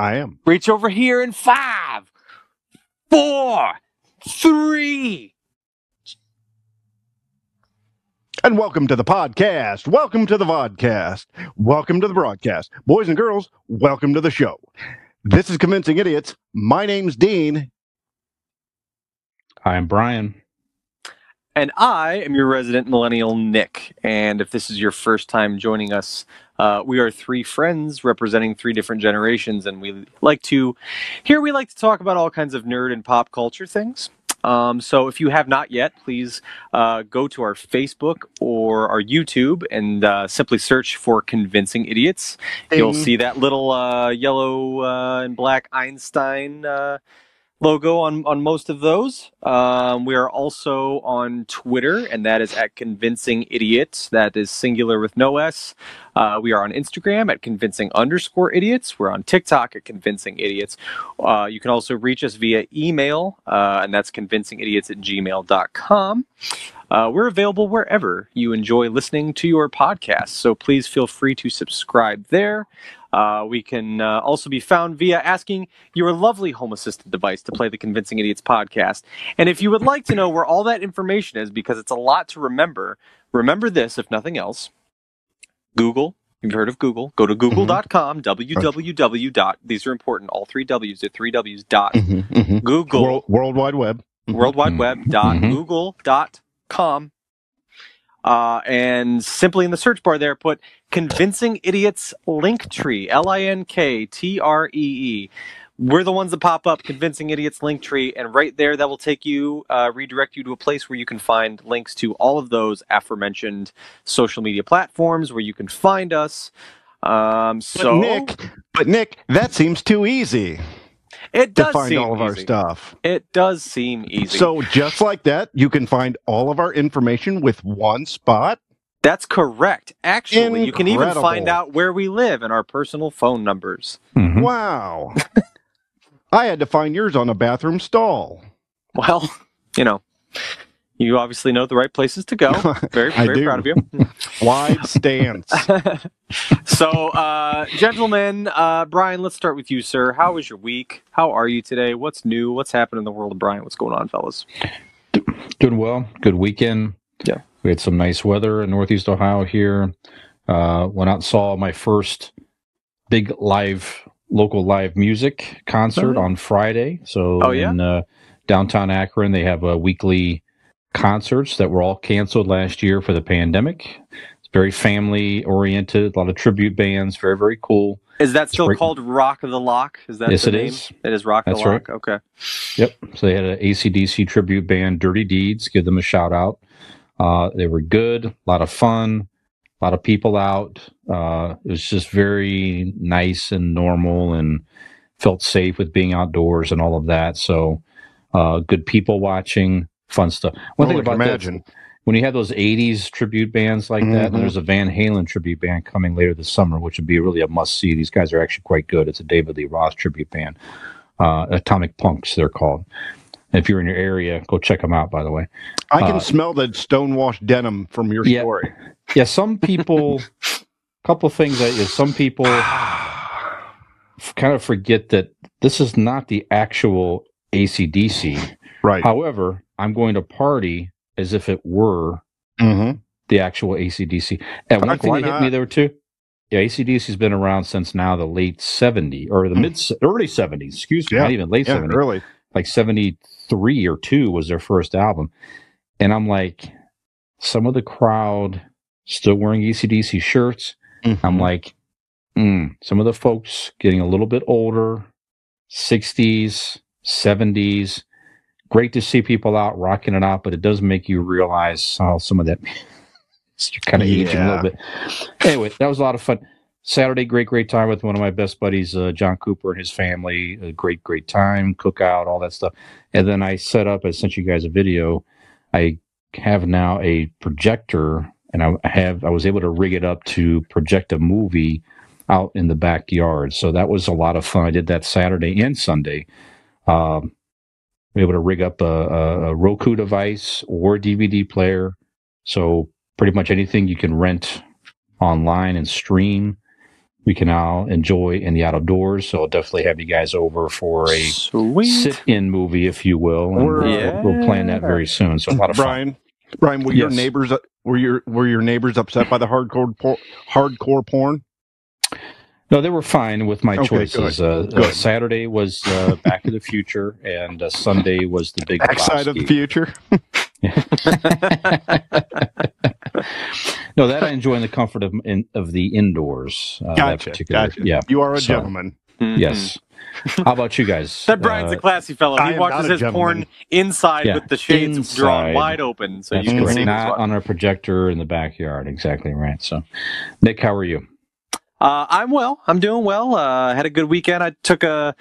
I am. Reach over here in five, four, three. And welcome to the podcast. Welcome to the vodcast. Welcome to the broadcast. Boys and girls, welcome to the show. This is Convincing Idiots. My name's Dean. I'm Brian. And I am your resident millennial, Nick. And if this is your first time joining us, uh, we are three friends representing three different generations, and we like to here we like to talk about all kinds of nerd and pop culture things. Um, so if you have not yet, please uh, go to our Facebook or our YouTube and uh, simply search for Convincing Idiots. You'll see that little uh, yellow uh, and black Einstein uh, logo on, on most of those. Um, we are also on Twitter, and that is at Convincing Idiots. That is singular with no S. Uh, we are on Instagram at convincing underscore idiots. We're on TikTok at convincing idiots. Uh, you can also reach us via email, uh, and that's convincingidiots at gmail.com. Uh, we're available wherever you enjoy listening to your podcast, so please feel free to subscribe there. Uh, we can uh, also be found via asking your lovely Home Assistant device to play the Convincing Idiots podcast. And if you would like to know where all that information is, because it's a lot to remember, remember this, if nothing else Google. You've heard of Google. Go to google.com, www. dot These are important. All three W's. They're three W's. Dot Mhm, mhm. Google. World, World Wide Web. World Wide Mhm. Web dot Mhm. Google dot com. Uh, and simply in the search bar there, put Convincing Idiots Link Tree, L I N K T R E E. We're the ones that pop up, Convincing Idiots Link Tree, and right there that will take you, uh, redirect you to a place where you can find links to all of those aforementioned social media platforms where you can find us. Um, But so Nick, but Nick, that seems too easy it does to find seem all of our stuff. It does seem easy. So just like that, you can find all of our information with one spot. That's correct. Actually, you can even find out where we live and our personal phone numbers. Mhm. Wow. I had to find yours on a bathroom stall. Well, you know, you obviously know the right places to go. Very, very do. proud of you. Wide stance. so, uh, gentlemen, uh, Brian, let's start with you, sir. How was your week? How are you today? What's new? What's happened in the world of Brian? What's going on, fellas? Doing well. Good weekend. Yeah. We had some nice weather in Northeast Ohio here. Uh, went out and saw my first big live, local live music concert Oh. on Friday. So Oh, yeah? in uh, downtown Akron, they have uh, weekly concerts that were all canceled last year for the pandemic. It's very family oriented, a lot of tribute bands, very, very cool. Is that still called Rock of the Lock? Is that Yes, the it name? is. It is Rock of That's the right. Lock. Okay. Yep. So they had an ACDC tribute band, Dirty Deeds. Give them a shout out. Uh, they were good, a lot of fun, a lot of people out. Uh, it was just very nice and normal and felt safe with being outdoors and all of that. So, uh, good people watching, fun stuff. One Oh, thing about imagine. that, when you have those 80s tribute bands like that, Mhm. and there's a Van Halen tribute band coming later this summer, which would be really a must see. These guys are actually quite good. It's a David Lee Roth tribute band, uh, Atomic Punks, they're called. If you're in your area, go check them out, by the way. I can Uh, smell the stonewashed denim from your Yeah. story. Yeah, some people, a couple things that is, some people f- kind of forget that this is not the actual ACDC. Right. However, I'm going to party as if it were Mm-hmm. the actual ACDC. And one thing that hit not? me there too. Yeah, ACDC's been around since now the late 70s or the mid early 70s. Excuse me, Yeah. not even late Yeah, 70s. really. Like 73 or 2 was their first album. And I'm like, some of the crowd still wearing ACDC shirts. I'm Mhm. like, mm, some of the folks getting a little bit older, 60s, 70s. Great to see people out rocking it out, but it does make you realize how some of that you're kind of aging a little bit. Anyway, that was a lot of fun. Saturday, great, great time with one of my best buddies, uh, John Cooper and his family. A great, great time, cookout, all that stuff. And then I set up, I sent you guys a video. I have now a projector and I have, I was able to rig it up to project a movie out in the backyard. So that was a lot of fun. I did that Saturday and Sunday. Um, able to rig up a, a, a Roku device or DVD player. So pretty much anything you can rent online and stream we can all enjoy in the outdoors. So I'll definitely have you guys over for a Sweet. sit-in movie, if you will. And Or- we'll, we'll plan that very soon. So a lot of fun. Brian, Brian, were your neighbors were your were your neighbors upset by the hardcore por- hardcore porn? No, they were fine with my Okay, choices. Uh, uh, Good. Saturday was uh, Back to the Future, and uh, Sunday was the Big Backside of the future. no, that I enjoy in the comfort of in, of the indoors. Uh, that Gotcha, particular, gotcha. Yeah. You are a So- gentleman. Mhm. Yes. How about you guys? That Brian's Uh, a classy fellow. He watches not a his porn inside Yeah, with the shades drawn wide open, so that's you can correct. see Not on a projector in the backyard. Exactly right. So, Nick, how are you? Uh, I'm well. I'm doing well. Uh, had a good weekend. I took a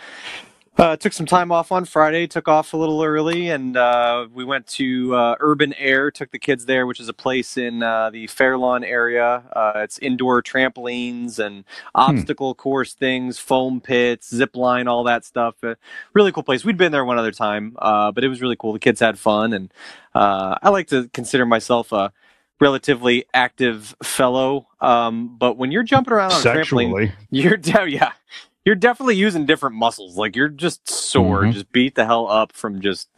uh, took some time off on Friday. Took off a little early, and uh, we went to uh, Urban Air. Took the kids there, which is a place in uh, the Fairlawn area. Uh, it's indoor trampolines and obstacle course things, foam pits, zip line, all that stuff. Uh, really cool place. We'd been there one other time, uh, but it was really cool. The kids had fun, and uh, I like to consider myself a relatively active fellow. Um, but when you're jumping around on a trampoline, you're yeah, you're definitely using different muscles. Like you're just sore, Mhm. just beat the hell up from just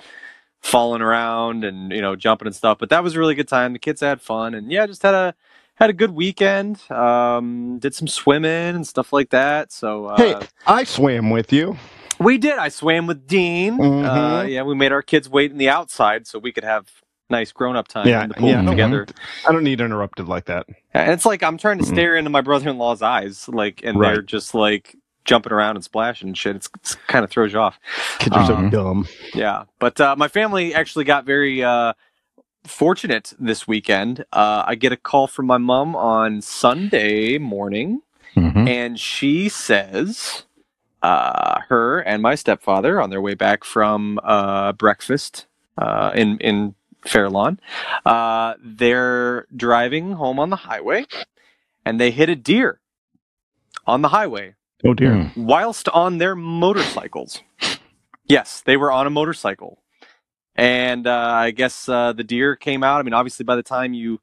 falling around and you know jumping and stuff. But that was a really good time. The kids had fun, and yeah, just had a had a good weekend. Um, did some swimming and stuff like that. So uh, Hey, I swam with you. we did. I swam with Dean. Uh, Mhm. yeah, we made our kids wait in the outside so we could have nice grown up time Yeah, in the pool yeah. together. I don't need interrupted like that. And it's like I'm trying to Mhm. stare into my brother in law's eyes, like, and they're just like jumping around and splashing and shit. It's, it's kind of throws you off. Kids are so Uh-huh. dumb. Yeah, but uh, my family actually got very uh, fortunate this weekend. Uh, I get a call from my mom on Sunday morning, Mhm. and she says uh, her and my stepfather on their way back from uh, breakfast uh, in in Fairlawn, uh, they're driving home on the highway, and they hit a deer on the highway Oh dear. Mm. whilst on their motorcycles. Yes, they were on a motorcycle. And uh, I guess uh, the deer came out. I mean, obviously, by the time you,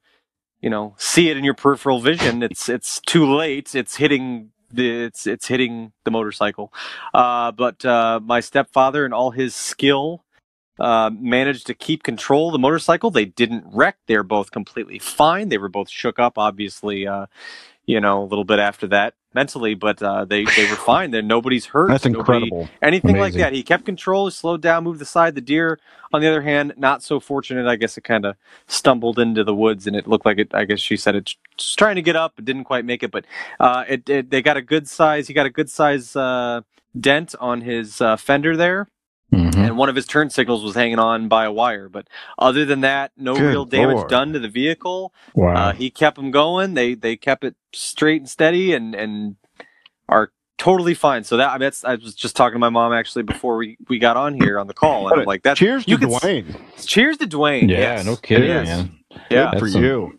you know, see it in your peripheral vision, it's it's too late. It's hitting the it's it's hitting the motorcycle. Uh, but uh, my stepfather and all his skill uh, managed to keep control of the motorcycle. They didn't wreck. They're both completely fine. They were both shook up, obviously. Uh, you know, a little bit after that mentally, but uh, they they were fine. Then nobody's hurt. That's Nobody- incredible. anything like that. He kept control, slowed down, moved aside. The deer, on the other hand, not so fortunate. I guess it kind of stumbled into the woods, and it looked like it. I guess she said it's trying to get up, but didn't quite make it. But uh, it, it they got a good size. He got a good size uh, dent on his uh, fender there, Mhm. and one of his turn signals was hanging on by a wire. But other than that, no Good real damage Lord. done to the vehicle. Wow. Uh, he kept them going. They they kept it straight and steady, and and are totally fine. So that I, mean, that's I was just talking to my mom actually before we, we got on here on the call, and I'm like, "That's Cheers to you could s- Dwayne. cheers to Dwayne." yeah, yes. no kidding, man. Yeah, Good for some- you.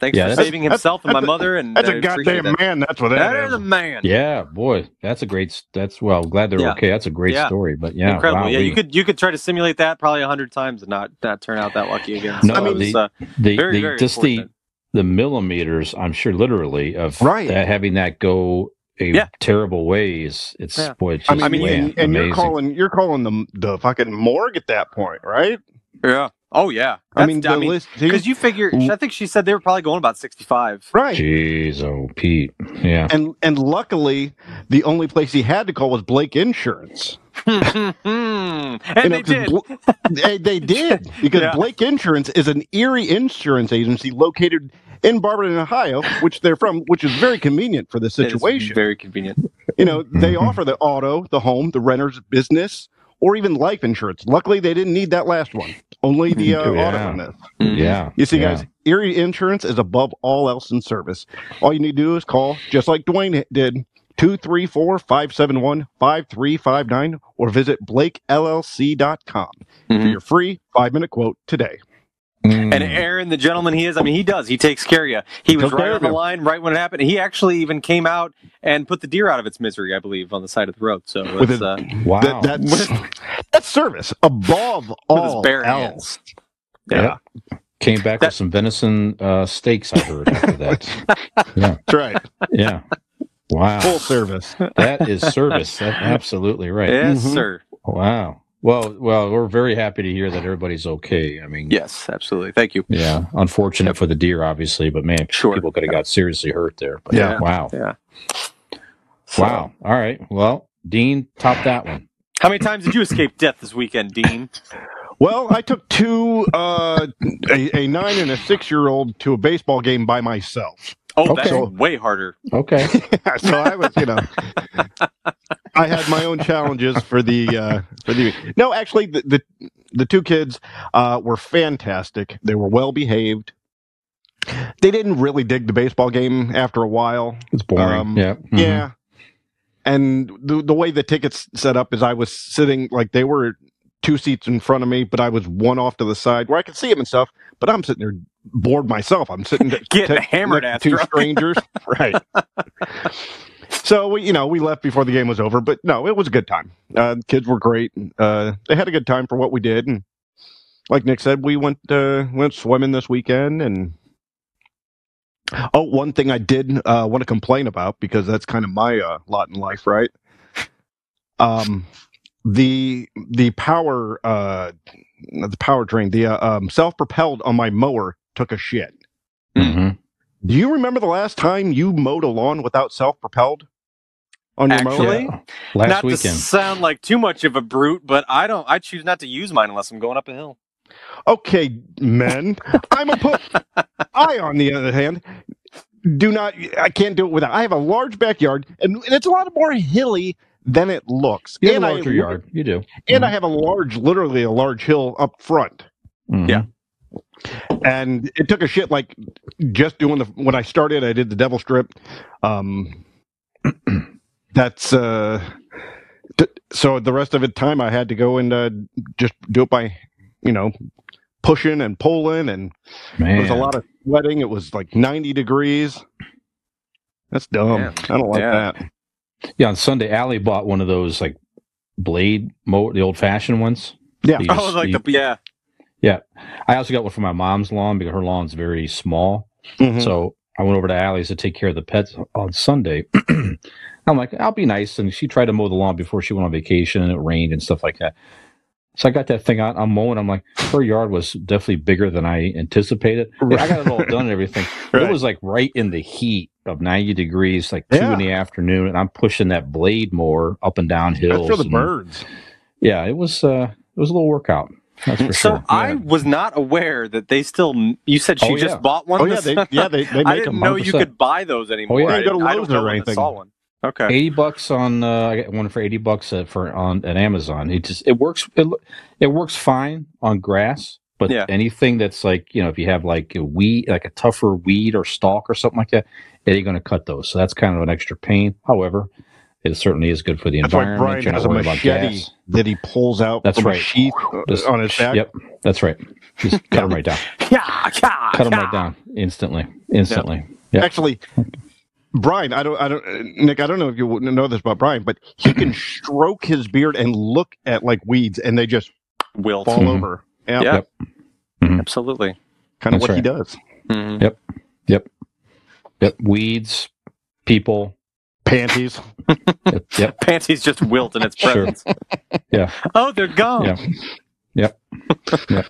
Thanks Yeah, for that's- saving himself and my mother. And That's I a appreciate goddamn that. man. That's what That that is is. a man. Yeah, boy, that's a great. That's well, glad they're Yeah. okay. That's a great Yeah. story. But yeah, Incredible. wow, yeah, we- you could you could try to simulate that probably a hundred times and not not turn out that lucky again. No, So I mean, it was, the- uh, the, very the very just the the millimeters. I'm sure literally of Right. that, having that go a Yeah. terrible way is it's Yeah. boy. It's I mean, man, and, and you're calling you're calling the the fucking morgue at that point, right? yeah. Oh yeah. I mean, That's- the list. because you figure I think she said they were probably going about sixty five. right. Jeez, oh Pete, yeah. And and luckily, the only place he had to call was Blake Insurance. and You they did. Bl- they, they did because Yeah. Blake Insurance is an Erie insurance agency located in Barberton, Ohio, which they're from, which is very convenient for the It is situation. very convenient. You know, they Mhm. offer the auto, the home, the renter's business, or even life insurance. Luckily, they didn't need that last one. Only the uh, Yeah. auto on this. Yeah. You see, yeah. guys, Erie Insurance is above all else in service. All you need to do is call, just like Dwayne did, 234 571 5359 or visit blakellc.com for Mhm. your free five minute quote today. Mm. And Aaron, the gentleman he is, I mean, he does. He takes care of you. He was Took care right on the you. line right when it happened. He actually even came out and put the deer out of its misery, I believe, on the side of the road. So With it's, a- uh, wow. That, that's, that's service above with all his bare else. hands. Yeah. Yeah. Came back That- with some venison uh, steaks. I heard after that. yeah, That's right. yeah. Wow. Full service. that is service. That's absolutely right. Yes, Mhm. sir. Wow. Well, well, we're very happy to hear that everybody's okay. I mean, Yes, absolutely. Thank you. yeah, unfortunate for the deer, obviously, but man, Sure. people could have got seriously hurt there. But Yeah. Wow. Yeah. So- Wow. All right. Well, Dean, top that one. How many times did you escape death this weekend, Dean? Well, I took two, uh, a, a nine and a six year old to a baseball game by myself. Oh, Okay. that's way harder. Okay. so I was, you know, I had my own challenges for the uh, for the. No, actually, the the, the two kids uh, were fantastic. They were well behaved. They didn't really dig the baseball game after a while. It's boring. Um, yeah. Mhm. Yeah. And the the way the tickets set up is I was sitting like they were two seats in front of me, but I was one off to the side where I could see them and stuff. But I'm sitting there bored myself. I'm sitting Getting t- hammered at two strangers, right? So we, you know, we left before the game was over, but no, it was a good time. Uh, the kids were great. Uh, they had a good time for what we did, and like Nick said, we went uh, went swimming this weekend. And oh, one thing I did uh, want to complain about because that's kind of my uh, lot in life, right? Um, the the power uh, the powertrain, the uh, um, self propelled on my mower took a shit. Mhm. Do you remember the last time you mowed a lawn without self propelled on your mower? Actually, Yeah. Last not to weekend. sound like too much of a brute, but I don't. I choose not to use mine unless I'm going up a hill. Okay, men. I'm a put. I, on the other hand, do not. I can't do it without. I have a large backyard, and, and it's a lot more hilly than it looks. You have and a I- larger yard. You do. and I have a large, literally a large hill up front. Mhm. Yeah. And it took a shit like just doing the when I started I did the devil strip um that's uh t- so the rest of the time I had to go and uh, just do it by you know pushing and pulling and Man. there was a lot of sweating it was like 90 degrees that's dumb Yeah. I don't like Yeah. that Yeah, on Sunday, Allie bought one of those like blade mower, the old fashioned ones. Yeah. You Oh, like you- the yeah. I also got one for my mom's lawn because her lawn's very small. Mhm. So I went over to Allie's to take care of the pets on Sunday. I'm like, I'll be nice. And she tried to mow the lawn before she went on vacation and it rained and stuff like that. So I got that thing out. I'm mowing. I'm like, her yard was definitely bigger than I anticipated. I got it all done and everything. Right. It was like right in the heat of 90 degrees, like two Yeah. in the afternoon. And I'm pushing that blade mower up and down hills. that's for the and- birds Yeah, it was, uh, it was a little workout. That's for So sure. I Yeah. was not aware that they still. You said she Oh, just yeah. bought one. oh yeah this- they yeah they, they I didn't them know you could buy those anymore. Oh, yeah. I You go to didn't- I Lowe's or anything. saw one. Okay. 80 bucks on uh, I got one for 80 bucks uh, for on at Amazon. It just it works it, it works fine on grass, but Yeah. anything that's like, you know, if you have like a weed like a tougher weed or stalk or something like that, it ain't going to cut those. So that's kind of an extra pain. However, it certainly is good for the that's why environment. Brian has a machete that he pulls out That's from a right. sheath Just- on his back Yep. That's right. Just cut them right down. Yeah, yeah, Cut them yeah. right down instantly. Instantly. Yeah. Actually, Brian, I don't, I don't, Nick, I don't know if you know this about Brian, but he can stroke his beard and look at like weeds, and they just Wilt. fall Mhm. over. Yeah, Yeah. Yep. Absolutely. kind of That's what he right. does. Mhm. Yep. Yep. Yep. Weeds, people. Panties. Yep. yep. Panties just wilt in its Sure. presence. Yeah. Oh, they're gone. Yeah. Yep. Yep.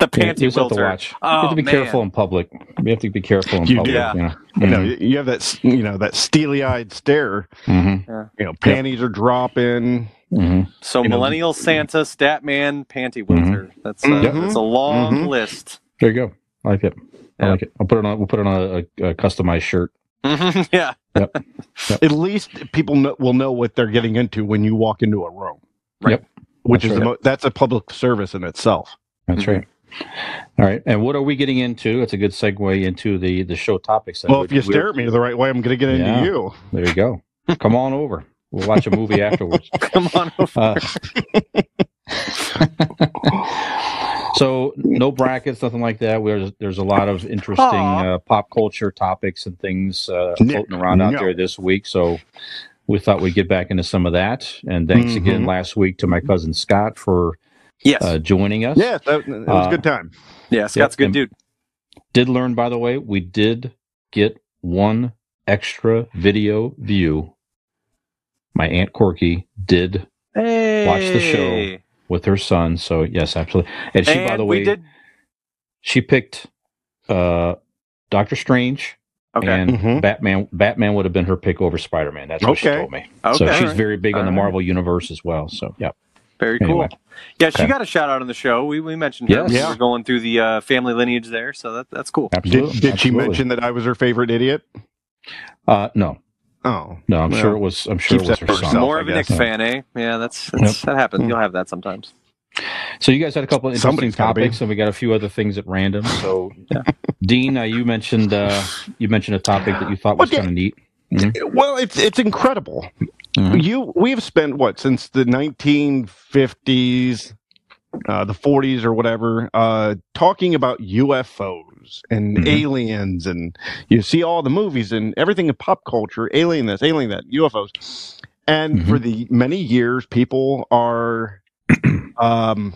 The Yeah, panty you just have to wilter. watch. you Oh, have to be man. careful in public. You have to be careful in You public. do. Yeah. You know, You know, you have that, you know, that steely-eyed stare. Mhm. You know, panties are dropping. Mhm. So You know- millennial Santa, Statman, panty wilter. That's uh, Mhm. that's a long Mhm. list. There you go. I like it. I Yeah. like it. I'll put it on. We'll put it on a, a, a customized shirt. yeah. At least people know, will know what they're getting into when you walk into a room. Right. Yep. Which That's is the right. mo- that's a public service in itself. That's Mhm. right. All right. And what are we getting into? It's a good segue into the the show topics. Well, if you we're- stare at me the right way, I'm going to get into Yeah. you. there you go. Come on over. We'll watch a movie afterwards. Come on over. Uh, so no brackets, nothing like that. There's there's a lot of interesting uh, pop culture topics and things uh, floating around out no. there this week. So we thought we'd get back into some of that. And thanks again Mhm. last week to my cousin Scott for yes. uh, joining us. Yeah, that, it was Uh, a good time. yeah. Scott's a good dude. Did learn by the way, we did get one extra video view, my aunt Corky did Hey. Watch the show. With her son. So yes, absolutely. And she, And by the way, did. she picked uh, Doctor Strange Okay. and Mhm. Batman. Batman would have been her pick over Spider Man. That's what she told me. okay. so she's alright. very big on the Alright. Marvel universe as well. So yeah. Very cool. Anyway. Yeah, she got a shout out on the show. We, we mentioned her. Yes. We Yeah. were going through the uh, family lineage there, so that that's cool. Absolutely. Did, did she mention that I was her favorite idiot? Uh, no, Oh, no. I'm Well, sure it was. I'm sure it was her for son. More of a Nick fan, eh? Yeah, that's, that's that happens. Hmm. You'll have that sometimes. So you guys had a couple of interesting Somebody's gotta be. topics, and we got a few other things at random. So, Dean, uh, you mentioned uh, you mentioned a topic that you thought was Well, kind of neat. Well, it's it's incredible. Mhm. You we have spent what since the 1950s, uh, the 40s or whatever, uh, talking about UFOs and Mhm. aliens, and you see all the movies and everything in pop culture, alien this, alien that, UFOs, and Mhm. for the many years, people are um,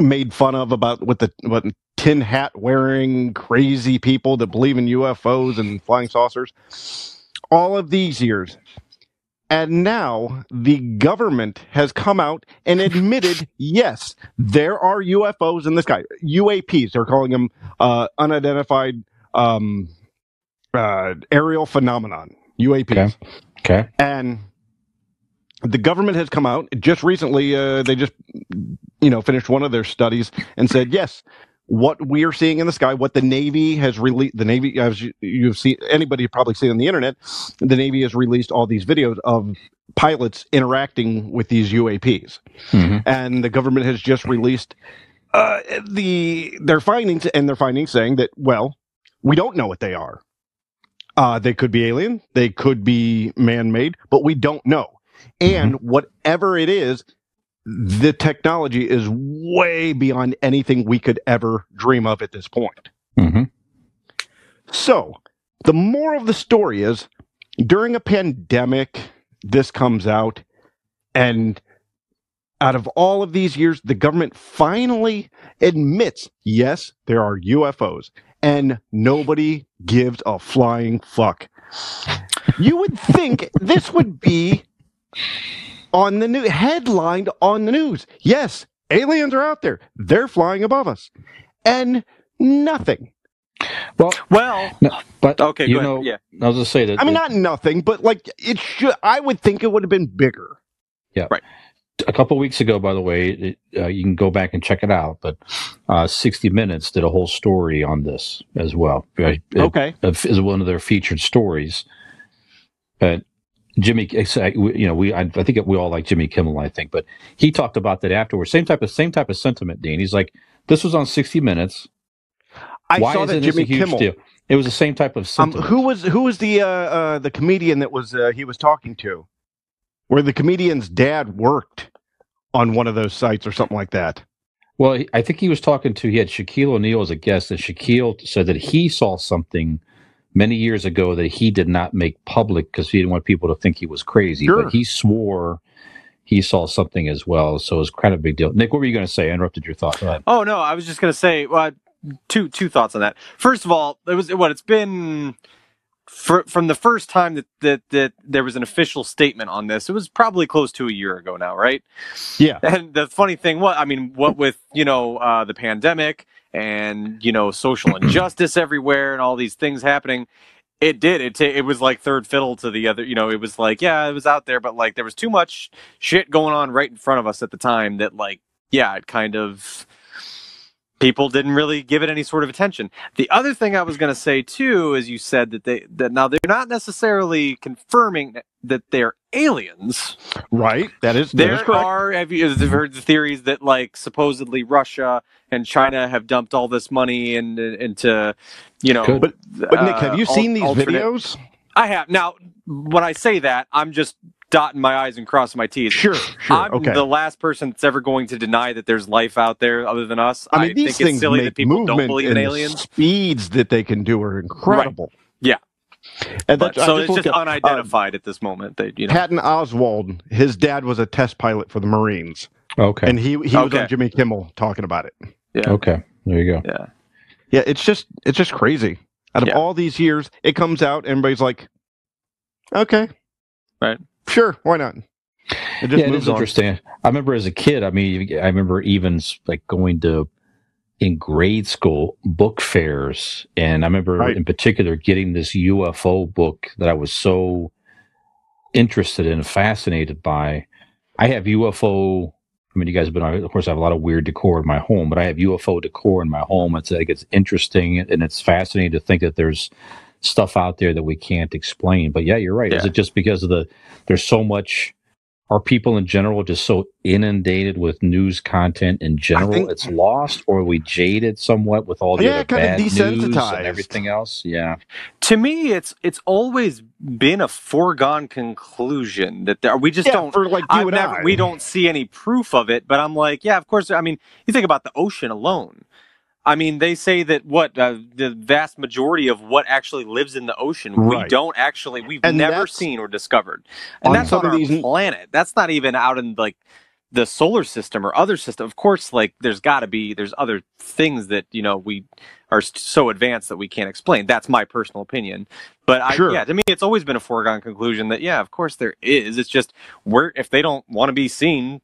made fun of about what the what tin hat wearing crazy people that believe in UFOs and flying saucers. All of these years. And now the government has come out and admitted, yes, there are UFOs in the sky. UAPs, they're calling them uh, unidentified um, uh, aerial phenomenon. UAPs. Okay. Okay. And the government has come out just recently. Uh, they just, you know, finished one of their studies and said, yes, what we are seeing in the sky, what the Navy has released, the Navy, as you, you've seen, anybody probably seen on the internet, the Navy has released all these videos of pilots interacting with these UAPs, hmm and the government has just released uh, the their findings, and their findings saying that well, we don't know what they are. Uh, they could be alien, they could be man-made, but we don't know. And whatever it is, the technology is way beyond anything we could ever dream of at this point. hmm So, the moral of the story is during a pandemic, this comes out, and out of all of these years, the government finally admits yes, there are UFOs, and nobody gives a flying fuck. You would think this would be on the new headlined on the news. Yes, aliens are out there. They're flying above us. And nothing. Well, Well, but okay, you know. Yeah. I'll just say that. I mean, that not nothing, but like it should. I would think it would have been bigger. Yeah, right. A couple weeks ago, by the way, it, uh, you can go back and check it out. But uh, 60 Minutes did a whole story on this as well. It- it- Okay. is one of their featured stories. But Jimmy, we- you know, we I, I think we all like Jimmy Kimmel, I think, but he talked about that afterwards. Same type of same type of sentiment, Dean. He's like, this was on 60 Minutes. I Why saw that Jimmy Kimmel. deal? It was the same type of Um, sentiment. who was who was the uh, uh, the comedian that was uh, he was talking to, where the comedian's dad worked on one of those sites or something like that. Well, I think he was talking to he had Shaquille O'Neal as a guest, and Shaquille said that he saw something many years ago that he did not make public because he didn't want people to think he was crazy. Sure. But he swore he saw something as well, so it was kind of a big deal. Nick, what were you going to say? I interrupted your thought. Oh no, I was just gonna say well, two two thoughts on that. First of all, it was what it's been for, from the first time that, that that there was an official statement on this. It was probably close to a year ago now, right? Yeah. And the funny thing, what I mean, what with you know uh, the pandemic and you know social injustice everywhere and all these things happening. It did. It ta- it was like third fiddle to the other. You know, it was like yeah, it was out there, but like there was too much shit going on right in front of us at the time that like yeah, it kind of people didn't really give it any sort of attention. The other thing I was going to say too is you said that they that now they're not necessarily confirming that they're aliens. Right. That is that is There correct. are have you have heard the theories that like supposedly Russia and China have dumped all this money in, into you know. But- But Nick, have you uh, seen these alternate- videos? I have. Now when I say that, I'm just dotting my i's and crossing my t's. Sure. Sure. I'm okay. the last person that's ever going to deny that there's life out there other than us. I mean, these think things it's silly make that people movement don't believe in and aliens. Speeds that they can do are incredible. Yeah. And But, that's, so just it's just looked up, unidentified at this moment. That you uh, know. Patton Oswalt, his dad was a test pilot for the Marines, Okay. and he he was Okay. on Jimmy Kimmel talking about it. yeah. okay. There you go. Yeah. Yeah, it's just it's just crazy. Out of Yeah. all these years, it comes out, everybody's like, okay, Right. Sure, why not? It just yeah, it moves is on. interesting. I remember as a kid. I mean, I remember even like going to in grade school book fairs, and I remember Right. in particular getting this UFO book that I was so interested in, fascinated by. I have UFO. I mean, you guys have been. Of course, I have a lot of weird decor in my home, but I have UFO decor in my home. It's like it's interesting and it's fascinating to think that there's stuff out there that we can't explain. But yeah, you're right. Is it just because of the there's so much? Are people in general just so inundated with news content in general? think- it's lost, or are we jaded somewhat with all the Yeah, bad news desensitized. and everything else? Yeah, To me, it's it's always been a foregone conclusion that there, we just yeah, don't. for like you and never, I. we don't see any proof of it, but I'm like, yeah, of course. I mean, you think about the ocean alone. I mean, they say that what uh, the vast majority of what actually lives in the ocean, we don't actually, we've And never seen or discovered, and On that's on our these- planet. That's not even out in like the solar system or other system. Of course, like there's got to be there's other things that you know we are so advanced that we can't explain. That's my personal opinion. But I, Sure. yeah, to me, it's always been a foregone conclusion that yeah, of course there is. It's just we're if they don't want to be seen,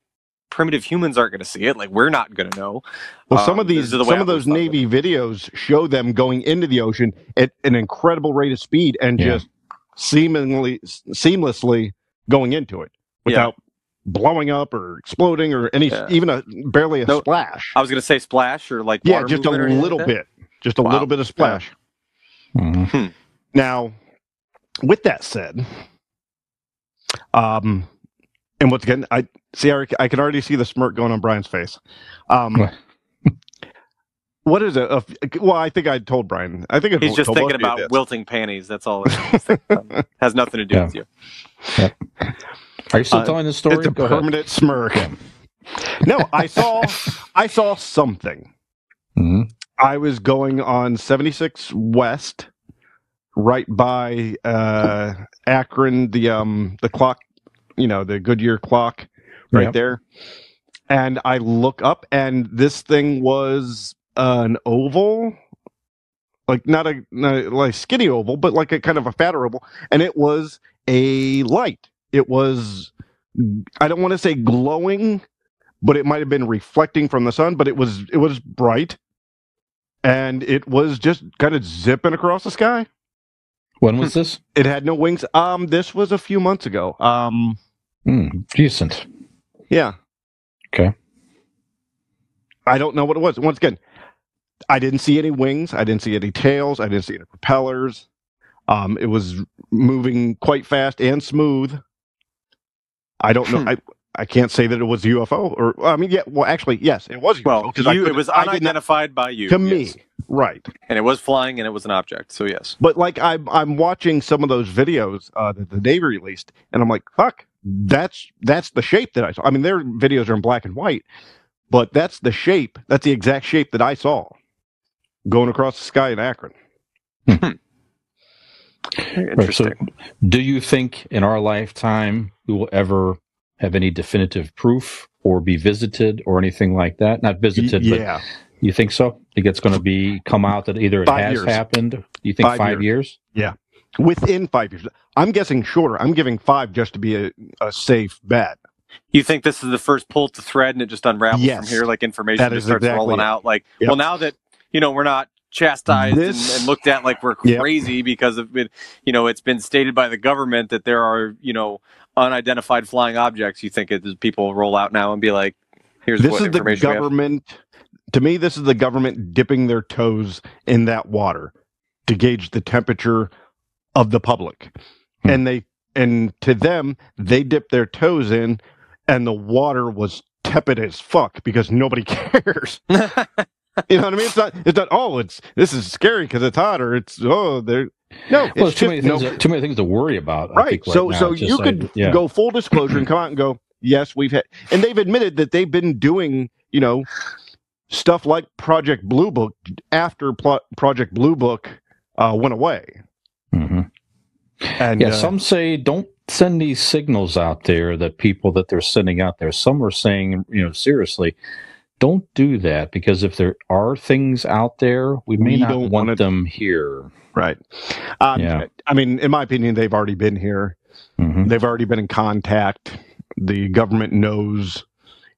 primitive humans aren't going to see it. Like we're not going to know. Well, some Um, of these, the some of those always thought Navy videos show them going into the ocean at an incredible rate of speed and Yeah. just seemingly, seamlessly going into it without blowing up or exploding or any, Yeah. even a barely a No, splash. I was going to say splash or like yeah, water just a movement or anything little like bit, just a Wow. little bit of splash. Mhm. Now, with that said, um, and once again, I see, I, I can already see the smirk going on Brian's face. Um, What? what is it? A- well, I think I told Brian. I think He's just thinking about this. wilting panties. That's all. It is. Um, has nothing to do Yeah. with you. Are you still Uh, telling the story? It's a Go ahead. permanent smirk. no, I saw, I saw something. Mhm. I was going on 76 West, right by uh, Akron, the um the clock, you know, the Goodyear clock, right Yep. there. And I look up, and this thing was an oval, like not a not like skinny oval, but like a kind of a fatter oval, and it was a light. It was, I don't want to say glowing, but it might have been reflecting from the sun, but it was it was bright and it was just kind of zipping across the sky. When was this? It had no wings. Um, this was a few months ago. Um, Hmm, decent. yeah. Okay. I don't know what it was. Once again, I didn't see any wings. I didn't see any tails. I didn't see any propellers. Um, it was moving quite fast and smooth. I don't know. Hmm. I I can't say that it was UFO or I mean, yeah. Well, actually, yes, it was UFO. Well, 'cause I you, it was I not- unidentified by you to yes. me, right? and it was flying, and it was an object. So yes. But like I'm I'm watching some of those videos uh, that the Navy released, and I'm like, fuck, that's that's the shape that I saw. I mean, their videos are in black and white, but that's the shape. That's the exact shape that I saw going across the sky in Akron. Right, so Interesting. do you think in our lifetime we will ever have any definitive proof or be visited or anything like that? Not visited, but yeah, you think so? Think it's going to be come out that either it Five has years. happened? You think Five five, years? within five years. I'm guessing shorter. I'm giving five just to be a, a safe bet. You think this is the first pull to thread, and it just unravels Yes. from here, like information That just starts exactly rolling it. out. Like, Yep. well, now that you know we're not chastised and, This- and looked at like we're Yep. crazy because of it, you know, it's been stated by the government that there are you know unidentified flying objects. You think it, people roll out now and be like, "Here's This what is the government. To me, this is the government dipping their toes in that water to gauge the temperature of the public, Hmm. and they and to them they dipped their toes in, and the water was tepid as fuck because nobody cares. You know what I mean? It's not. It's not. Oh, it's this is scary because it's hot, or it's oh, they're no. It's Well, there's too many things. no- too many things to worry about. I right. so now. so you could yeah. go full disclosure and come out and go, yes, we've had, and they've admitted that they've been doing, you know, stuff like Project Blue Book after Pl- Project Blue Book uh, went away. Mhm. And Yeah, uh, some say don't send these signals out there that people that they're sending out there. Some are saying, you know, seriously, don't do that because if there are things out there, we may We not want wanna- them here. Right. Um, Yeah. I mean, in my opinion, they've already been here. Mhm. They've already been in contact. The government knows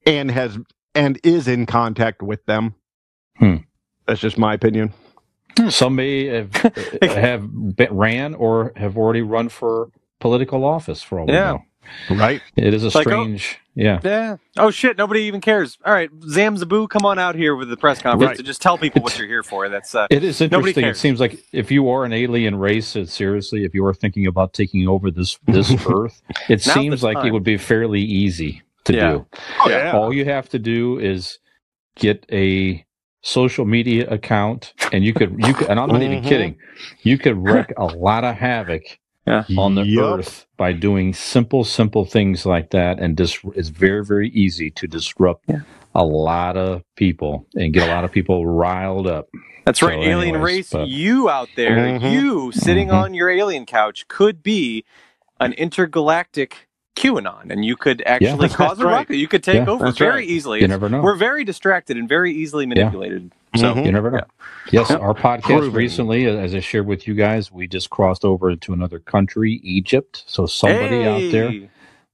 and has and is in contact with them. Hmm. That's just my opinion. Some may have, have been, ran or have already run for political office for all we Yeah. know. Right. It is a Like, oh- strange, yeah. Yeah. Oh shit! Nobody even cares. All right, Zam Zaboo, come on out here with the press conference Right. to just tell people what you're here for. That's uh, It is interesting. It seems like if you are an alien race, seriously, if you are thinking about taking over this this Earth, it seems like it would be fairly easy to Yeah. do. Oh, yeah. All you have to do is get a social media account, and you could you could, and I'm not even Mhm. kidding, you could wreak a lot of havoc on the Yup. Earth by doing simple, simple things like that, and dis- it's very, very easy to disrupt Yeah. a lot of people and get a lot of people riled up. that's right. So alien anyways, race, but- you out there, Mhm. you sitting Mhm. on your alien couch could be an intergalactic QAnon, and you could actually that's cause a right. ruckus. You could take Yeah, over very right. easily. You never know. We're very distracted and very easily manipulated. So Mhm. You never know. Yes, Yeah. our podcast Proven. recently, as I shared with you guys, we just crossed over into another country, Egypt. So somebody out there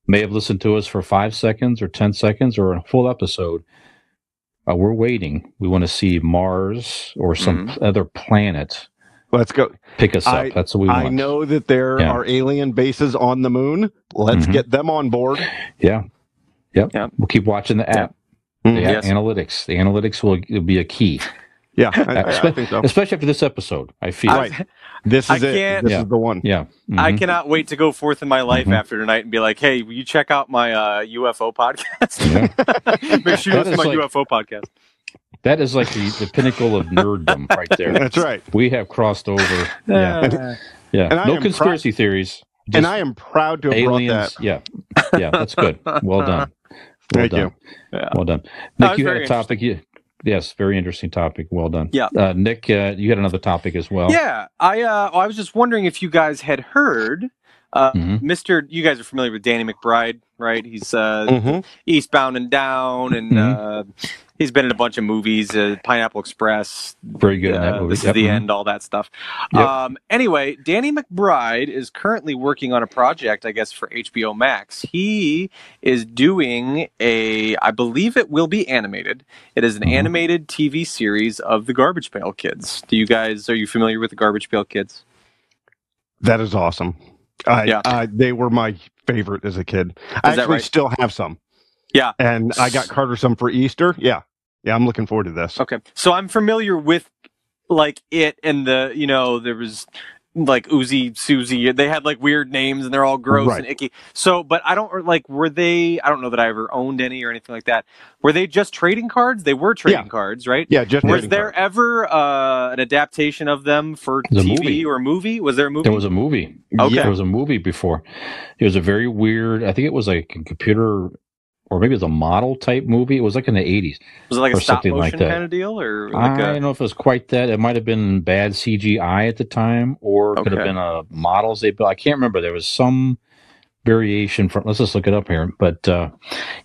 may have listened to us for five seconds or 10 seconds or a full episode. Uh, we're waiting. We want to see Mars or some Mm-hmm. other planet Let's go. pick us up. I- That's what we want. I know that there Yeah. are alien bases on the moon. Let's Mhm. get them on board. Yeah. Yep. Yeah. We'll keep watching the app. The Yes. analytics. The analytics will, will be a key, Yeah, I, I- I think so. especially after this episode. I feel. Right. This I is it. can't- This Yeah. is the one. Yeah. I Mhm. cannot wait to go forth in my life Mhm. after tonight and be like, "Hey, will you check out my uh, UFO podcast? Make sure you listen to my like- UFO podcast." That is like the, the pinnacle of nerddom right there. That's right. We have crossed over. Yeah. Uh, Yeah. And no am conspiracy theories. and I am proud to have aliens. brought that. Yeah. Yeah. That's good. Well done. Well Thank done. you. yeah. Well done. Nick, you had a topic. You, yes, very interesting topic. Well done. Yeah. Uh, Nick, uh, you had another topic as well. Yeah, I uh, I was just wondering if you guys had heard, uh, Mhm. Mr. You guys are familiar with Danny McBride, right? He's uh, Mhm. Eastbound and Down, and Mhm. uh, he's been in a bunch of movies, uh, Pineapple Express, Very good uh. This Yep. is the Mhm. end, all that stuff. Yep. Um, anyway, Danny McBride is currently working on a project, I guess, for HBO Max. He is doing a, I believe it will be animated. It is an Mhm. animated TV series of the Garbage Pail Kids. Do you guys are you familiar with the Garbage Pail Kids? That is awesome. I, Yeah. I, they were my favorite as a kid. I Is that actually right? still have some. Yeah. And I got Carter some for Easter. Yeah. Yeah, I'm looking forward to this. Okay, so I'm familiar with like it and the you know there was like Uzi, Susie. They had like weird names and they're all gross Right. and icky. So, but I don't like were they? I don't know that I ever owned any or anything like that. Were they just trading cards? They were trading Yeah. cards, right? Yeah, just Was trading there cards. ever uh, an adaptation of them for The TV movie. or movie? Was there a movie? There was a movie. Okay. There was a movie before. It was a very weird. I think it was like a computer, or maybe it was a model type movie. It was like in the eighties. was it like a or stop something like that. kind of deal or I like a, don't know if it was quite that. It might have been bad CGI at the time, or it could have been a models they built. I can't remember. There was some variation from. Let's just look it up here. But uh,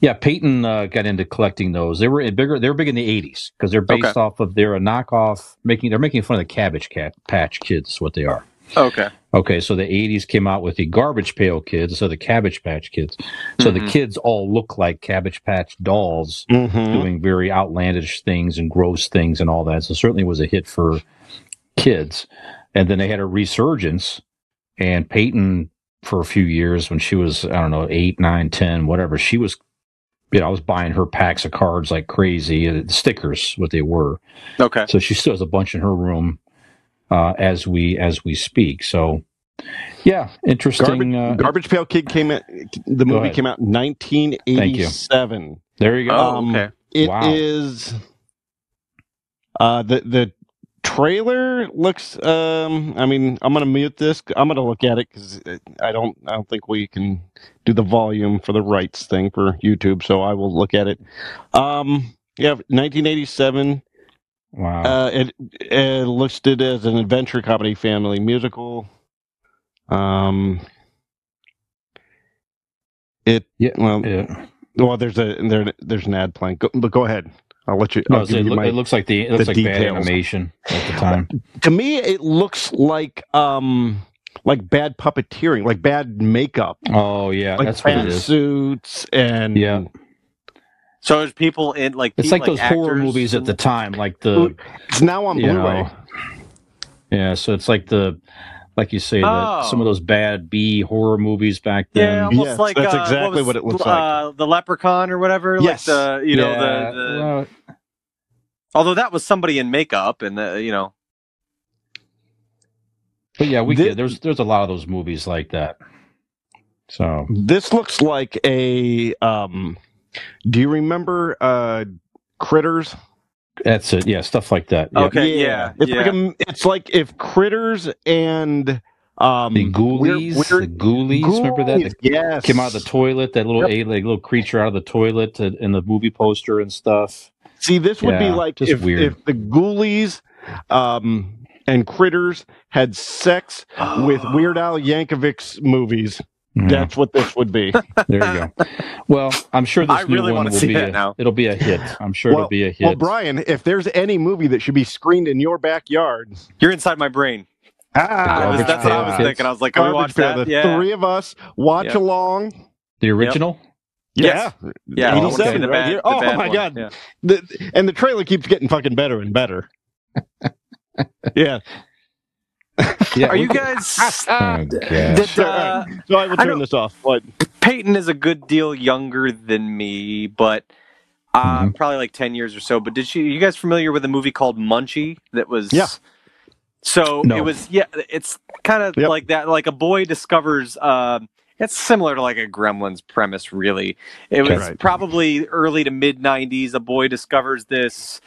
yeah, Peyton uh, got into collecting those. They were in bigger. They were big in the '80s because they're based Okay. off of. They're a knockoff. Making they're making fun of the Cabbage Cat Patch Kids. What they are. Okay? Okay, so the 80s came out with the Garbage Pail Kids, so the Cabbage Patch Kids. So the Mhm. kids all look like Cabbage Patch dolls Mhm. doing very outlandish things and gross things and all that. So certainly was a hit for kids. And then they had a resurgence, and Peyton, for a few years when she was, I don't know, eight, nine, ten, whatever, she was. You know, I was buying her packs of cards like crazy, uh, stickers, what they were. Okay. So she still has a bunch in her room uh, as we as we speak. So yeah, interesting. Garbage, uh, Garbage Pail Kid came in. The movie ahead. came out in 1987. there you go. Oh, Um, okay. It Wow. is. Uh, the the trailer looks. Um, I mean, I'm gonna mute this. I'm gonna look at it because I don't. I don't think we can do the volume for the rights thing for YouTube. So I will look at it. Um, yeah, 1987. Wow. Uh, it, it listed as an adventure comedy family musical. Um, it Yeah, well, yeah. well, there's a there, there's an ad playing, go, but go ahead. I'll let you. No, I'll give it, you loo- my- it looks like the it looks the like bad animation at the time. to me, it looks like um like bad puppeteering, like bad makeup, Oh yeah, like that's what it bad suits, and Yeah. So there's people in like It's people, like those horror movies at the time, like the It's now on you Blu-ray. know, yeah. So it's like the like you say, the, Oh. some of those bad B horror movies back then. Yeah, almost Yes, like that's uh, exactly was, what it looks uh, The Leprechaun or whatever. Yes. Like the you know Yeah, the, the well, although that was somebody in makeup and the you know but yeah, we Thi- get there's there's a lot of those movies like that. So This looks like a. um Do you remember uh Critters? that's it. Yeah, stuff like that. Yep. Okay, yeah, It's yeah. like a, It's like if Critters and um The Ghoulies, weird- the weird- Ghoulies, remember that? Ghoulies, yes. Came out of the toilet, that little Yep. alien, like, little creature out of the toilet uh, in the movie poster and stuff. See, this would be like if, weird. if the Ghoulies um, and Critters had sex with Weird Al Yankovic's movies. Yeah, That's what this would be. there you go. Well, I'm sure this I new really one wanna will see be a, now. it'll be a hit. I'm sure Well- it'll be a hit. well, Brian, if there's any movie that should be screened in your backyard, you're inside my brain. ah, was- that's what I was Kids. thinking. I was like, can we watch that? the Yeah, three of us watch Yeah. along. the original. Yes. Yeah, yeah. I 87 see right bad- here. Oh my one. God. Yeah. The, and the trailer keeps getting fucking better and better. yeah. Yeah, Are you could- guys? Oh, Did, uh, So I will turn don't- this off. What? Peyton is a good deal younger than me, but uh, Mm-hmm. probably like ten years or so. But did she? You guys familiar with a movie called Munchie? That was Yeah. So No. it was yeah. It's kind of Yep. like that. Like a boy discovers. Um, it's similar to like a Gremlins premise, really. It was Right. probably early to mid '90s. A boy discovers this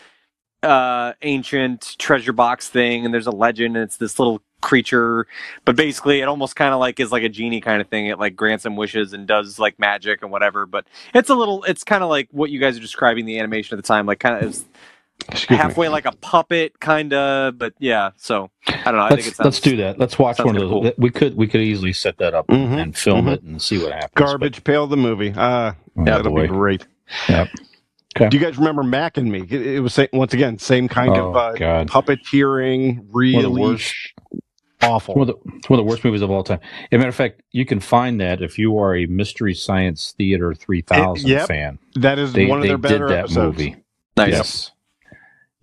uh ancient treasure box thing and there's a legend and it's this little creature but basically it almost kind of like is like a genie kind of thing it like grants him wishes and does like magic and whatever but it's a little it's kind of like what you guys are describing the animation at the time like kind of it's Excuse me. halfway like a puppet kind of but yeah so i don't know i think Let's, it sounds let's do that. Let's watch one of those. cool. We could we could easily set that up Mhm, and film mhm. it and see what happens. Garbage Pail the movie. Ah, But, oh, that'll boy. be great. Yep. Okay. Do you guys remember Mac and Me? It, it was sa- once again same kind Oh, of uh, God. puppeteering, really worst. awful. One of, the, it's one of the worst movies of all time. As a matter of fact, you can find that if you are a Mystery Science Theater 3000 yep. fan. that is They, one of they their did better that episodes. movie. nice Yes.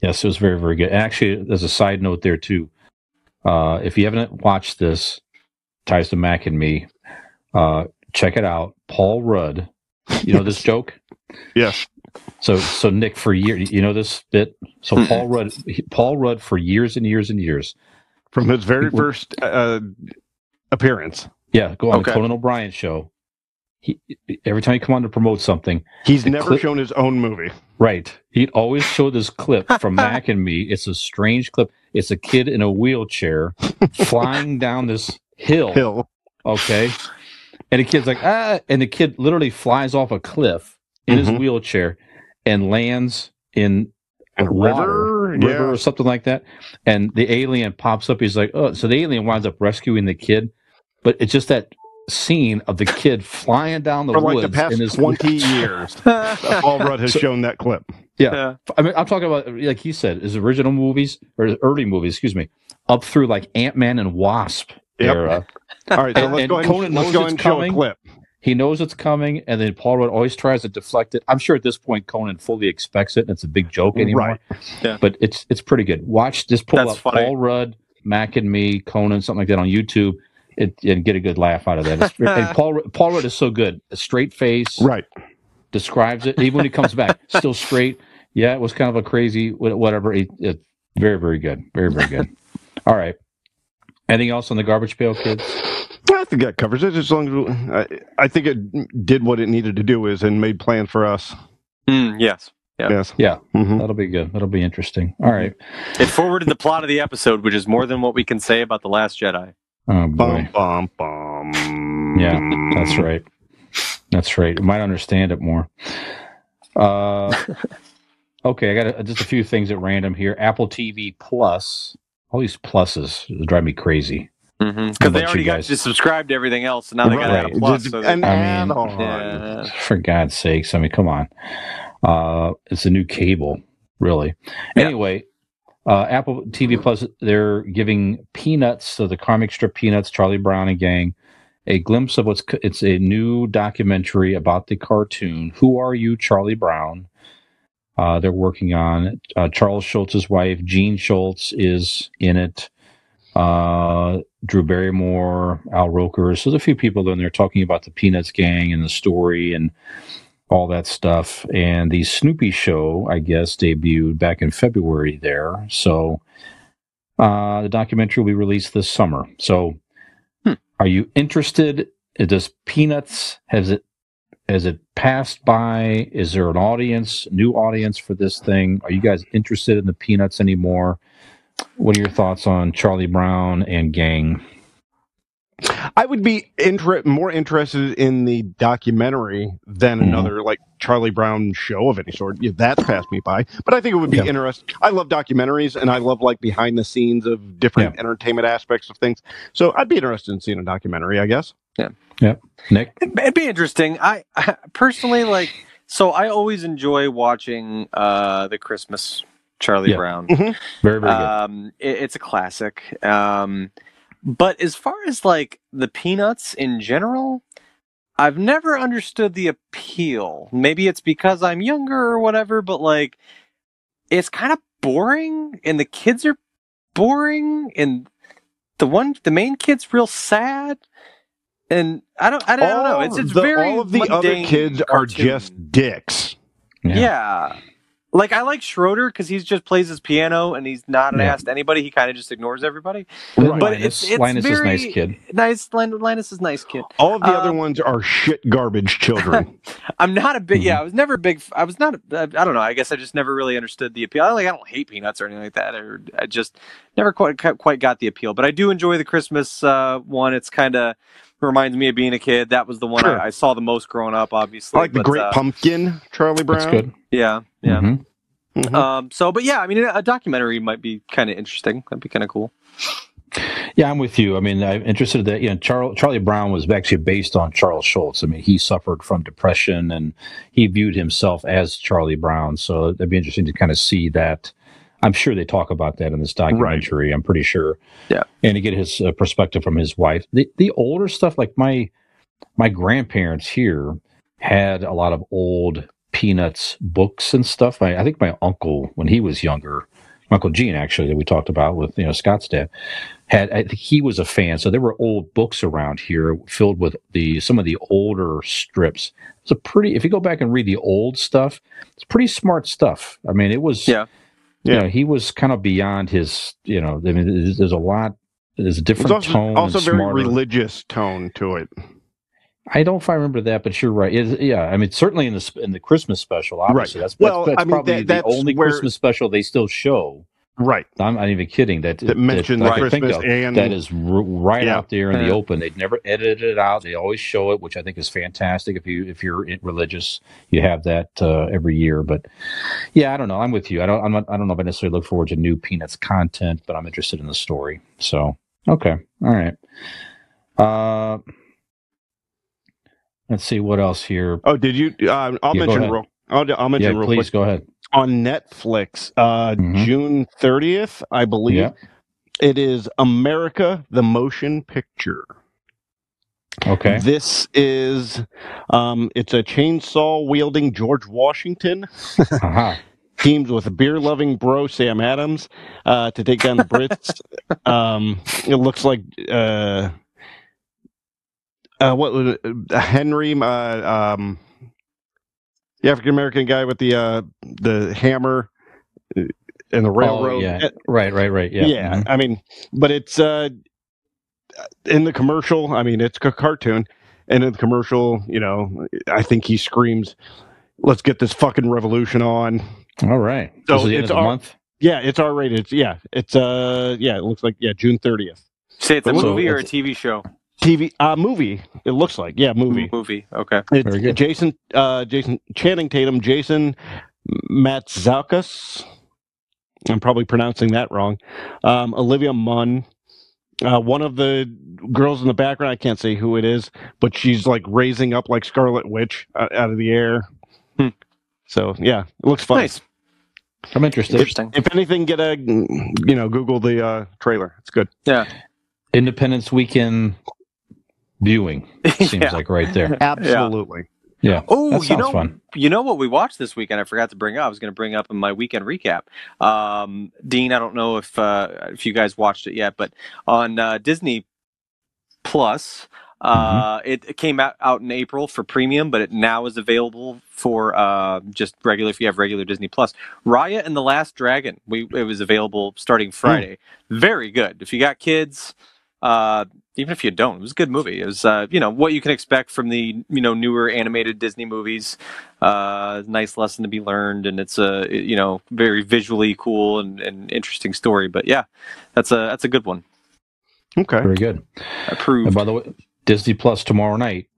Yes, it was very, very good. And actually, there's a side note there, too. Uh, if you haven't watched this, Ties to Mac and Me, uh, check it out. Paul Rudd. You know this joke? Yes. So, so Nick, for years, you know this bit. So. Paul Rudd, Paul Rudd, for years and years and years. From his very It- first uh, appearance. Yeah, go on Okay. the Conan O'Brien show. He every time he come on to promote something, He's never clip- shown his own movie. right? He'd always show this clip from Mac and Me. It's a strange clip. It's a kid in a wheelchair flying down this hill. Hill. Okay, and the kid's like ah, and the kid literally flies off a cliff in his Mhm. wheelchair and lands in And water, river, river yeah. or something like that. And the alien pops up. He's like, oh, so the alien winds up rescuing the kid, but it's just that scene of the kid flying down the For like woods the past in his 20 years. Paul Rudd has So- shown that clip. yeah. I mean, I'm talking about like he said, his original movies or his early movies, excuse me, up through like Ant Man and Wasp Yep. era. All right, so And- let's and go ahead Conan and, let's go and show a clip. He knows it's coming, and then Paul Rudd always tries to deflect it. I'm sure at this point Conan fully expects it, and it's a big joke anymore. Right. Yeah. But it's it's pretty good. Watch this pull That's up funny. Paul Rudd, Mac and Me, Conan, something like that on YouTube, it, and get a good laugh out of that. And Paul Paul Rudd is so good. A straight face, Right. describes it even when he comes back, still straight. Yeah, it was kind of a crazy whatever. It, it, very very good, very very good. All right. Anything else on the garbage pail kids? I think that covers it. As long as I, I think it did what it needed to do is and made plans for us. Mm, yes Yeah. Yes. Yeah. Mhm. That'll be good. That'll be interesting. All right. it forwarded the plot of the episode which is more than what we can say about the last jedi Oh Bum boy. bum bum. Yeah, that's right. That's right. You might understand it more. Uh, okay, I got a, just a few things at random here. Apple TV Plus. All these pluses drive me crazy. because How they already you got guys? to subscribe to everything else and now they got to a plus so an they- I mean- yeah. For God's sakes, I mean, come on. Uh, it's a new cable, really. Yeah. Anyway, uh, Apple TV Plus, they're giving Peanuts, so the comic strip Peanuts, Charlie Brown and gang, a glimpse of what's co- it's a new documentary about the cartoon. Who are you, Charlie Brown? Uh, they're working on uh, Charles Schulz's wife, Jean Schultz, is in it. Uh, Drew Barrymore, Al Roker. So there's a few people in there talking about the Peanuts gang and the story and all that stuff. And the Snoopy show, I guess, debuted back in February there. So uh, the documentary will be released this summer. So Hmm. are you interested? Does Peanuts has it has it passed by? Is there an audience, new audience for this thing? Are you guys interested in the Peanuts anymore? What are your thoughts on Charlie Brown and gang? I would be inter- more interested in the documentary than Mhm. another like Charlie Brown show of any sort. Yeah, that's passed me by, but I think it would be Yeah. interesting. I love documentaries and I love like behind the scenes of different entertainment aspects of things. So I'd be interested in seeing a documentary. I guess. Nick? It'd, it'd be interesting. I, I personally like. So I always enjoy watching uh, the Christmas Charlie Yeah. Brown. Very, very good. Um, it, it's a classic. Um, but as far as like the Peanuts in general, I've never understood the appeal. Maybe it's because I'm younger or whatever, but like, it's kind of boring, and the kids are boring, and the one, the main kid's real sad. And I don't, I don't, I don't know. It's, it's the, very all of the other mundane kids are just dicks. Yeah. Like I like Schroeder because he just plays his piano and he's not an Yeah. ass to anybody. He kind of just ignores everybody. But But Linus, it's- it's Linus is very- nice kid. Nice, Lin- Linus is nice kid. All of the other Um, ones are shit garbage children. I'm not a big. Mm-hmm. Yeah, I was never a big. I was not. a- I don't know. I guess I just never really understood the appeal. I like. I don't hate peanuts or anything like that. Or I just never quite quite got the appeal. But I do enjoy the Christmas uh, one. It's kind of reminds me of being a kid. That was the one Sure. I, I saw the most growing up. Obviously, I like the Great uh, Pumpkin, Charlie Brown. That's good. Yeah, yeah. Mhm. Mhm. Um. So, but yeah, I mean, a documentary might be kind of interesting. That'd be kind of cool. Yeah, I'm with you. I mean, I'm interested that you know Charles, Charlie Brown was actually based on Charles Schulz. I mean, he suffered from depression and he viewed himself as Charlie Brown. So it'd be interesting to kind of see that. I'm sure they talk about that in this documentary. I'm pretty sure. Yeah. and to get his uh, perspective from his wife. The the older stuff, like my my grandparents here had a lot of old Peanuts books and stuff. I, I think my uncle, when he was younger, Uncle Gene actually that we talked about with you know Scott's dad had I think he was a fan. So there were old books around here filled with the some of the older strips. It's a pretty if you go back and read the old stuff, it's pretty smart stuff. I mean, it was Yeah. You Yeah. know, he was kind of beyond his. You know, I mean, there's, there's a lot. There's a It's different also, tone. also and very smarter. religious tone to it. I don't know if I remember that, but you're right. It- yeah, I mean, certainly in the in the Christmas special, obviously that's Well, that's, that's I mean, probably that- the only where- Christmas special they still show. Right. I'm not even kidding. That That mentions I can think Christmas of, and that is r- right Yeah. out there in the open. They've never edited it out. They always show it, which I think is fantastic. If you if you're religious, you have that uh, every year. But yeah, I don't know. I'm with you. I don't. I'm not, I don't know if I necessarily look forward to new Peanuts content, but I'm interested in the story. So okay, all right. Uh, let's see what else here. Oh, did you? Uh, I'll Yeah, mention real. I'll, I'll mention Yeah, real please quick go ahead. on Netflix, uh, Mhm. June thirtieth, I believe. Yeah. It is America the Motion Picture. Okay. This is um, it's a chainsaw wielding George Washington Aha. teams with a beer loving bro Sam Adams uh, to take down the Brits. um, it looks like uh, uh, what was it? Uh, Henry, uh, um, the African American guy with the uh, the hammer uh, and the railroad. Oh, yeah. Right. Right. Right. Yeah. yeah, Mhm. I mean, but it's uh, in the commercial. I mean, it's a cartoon, and in the commercial, you know, I think he screams, "Let's get this fucking revolution on!" All right. So this is the end it's of the our- month. Yeah, it's R rated. It's, yeah, it's uh, yeah, it looks like yeah, June thirtieth. Say it's a So movie or a TV show. TV uh movie. It looks like yeah, movie. Movie. Okay. It's Very good. Jason uh Jason Channing Tatum, Jason Matzalkas. I'm probably pronouncing that wrong. Um, Olivia Munn. Uh, one of the girls in the background, I can't say who it is, but she's like raising up like Scarlet Witch uh, out of the air. Hmm. So yeah, it looks fun. Nice. I'm interested. Interesting. If anything, get a you know Google the uh, trailer. It's good. Yeah. Independence weekend viewing seems Yeah. like right there. Absolutely. Yeah. Oh, that you sounds know, fun. you know what we watched this weekend? I forgot to bring up. I was going to bring up in my weekend recap. Um, Dean, I don't know if uh, if you guys watched it yet, but on uh, Disney Plus, uh, it, it came out, out in April for premium, but it now is available for uh, just regular if you have regular Disney Plus. Raya and the Last Dragon. We it was available starting Friday. Very good. If you got kids. Uh, even if you don't, it was a good movie. It was, uh, you know, what you can expect from the, you know, newer animated Disney movies. Uh, nice lesson to be learned, and it's a, you know, very visually cool and, and interesting story. But yeah, that's a that's a good one. Okay. Very good. Approved. And by the way, Disney Plus tomorrow night,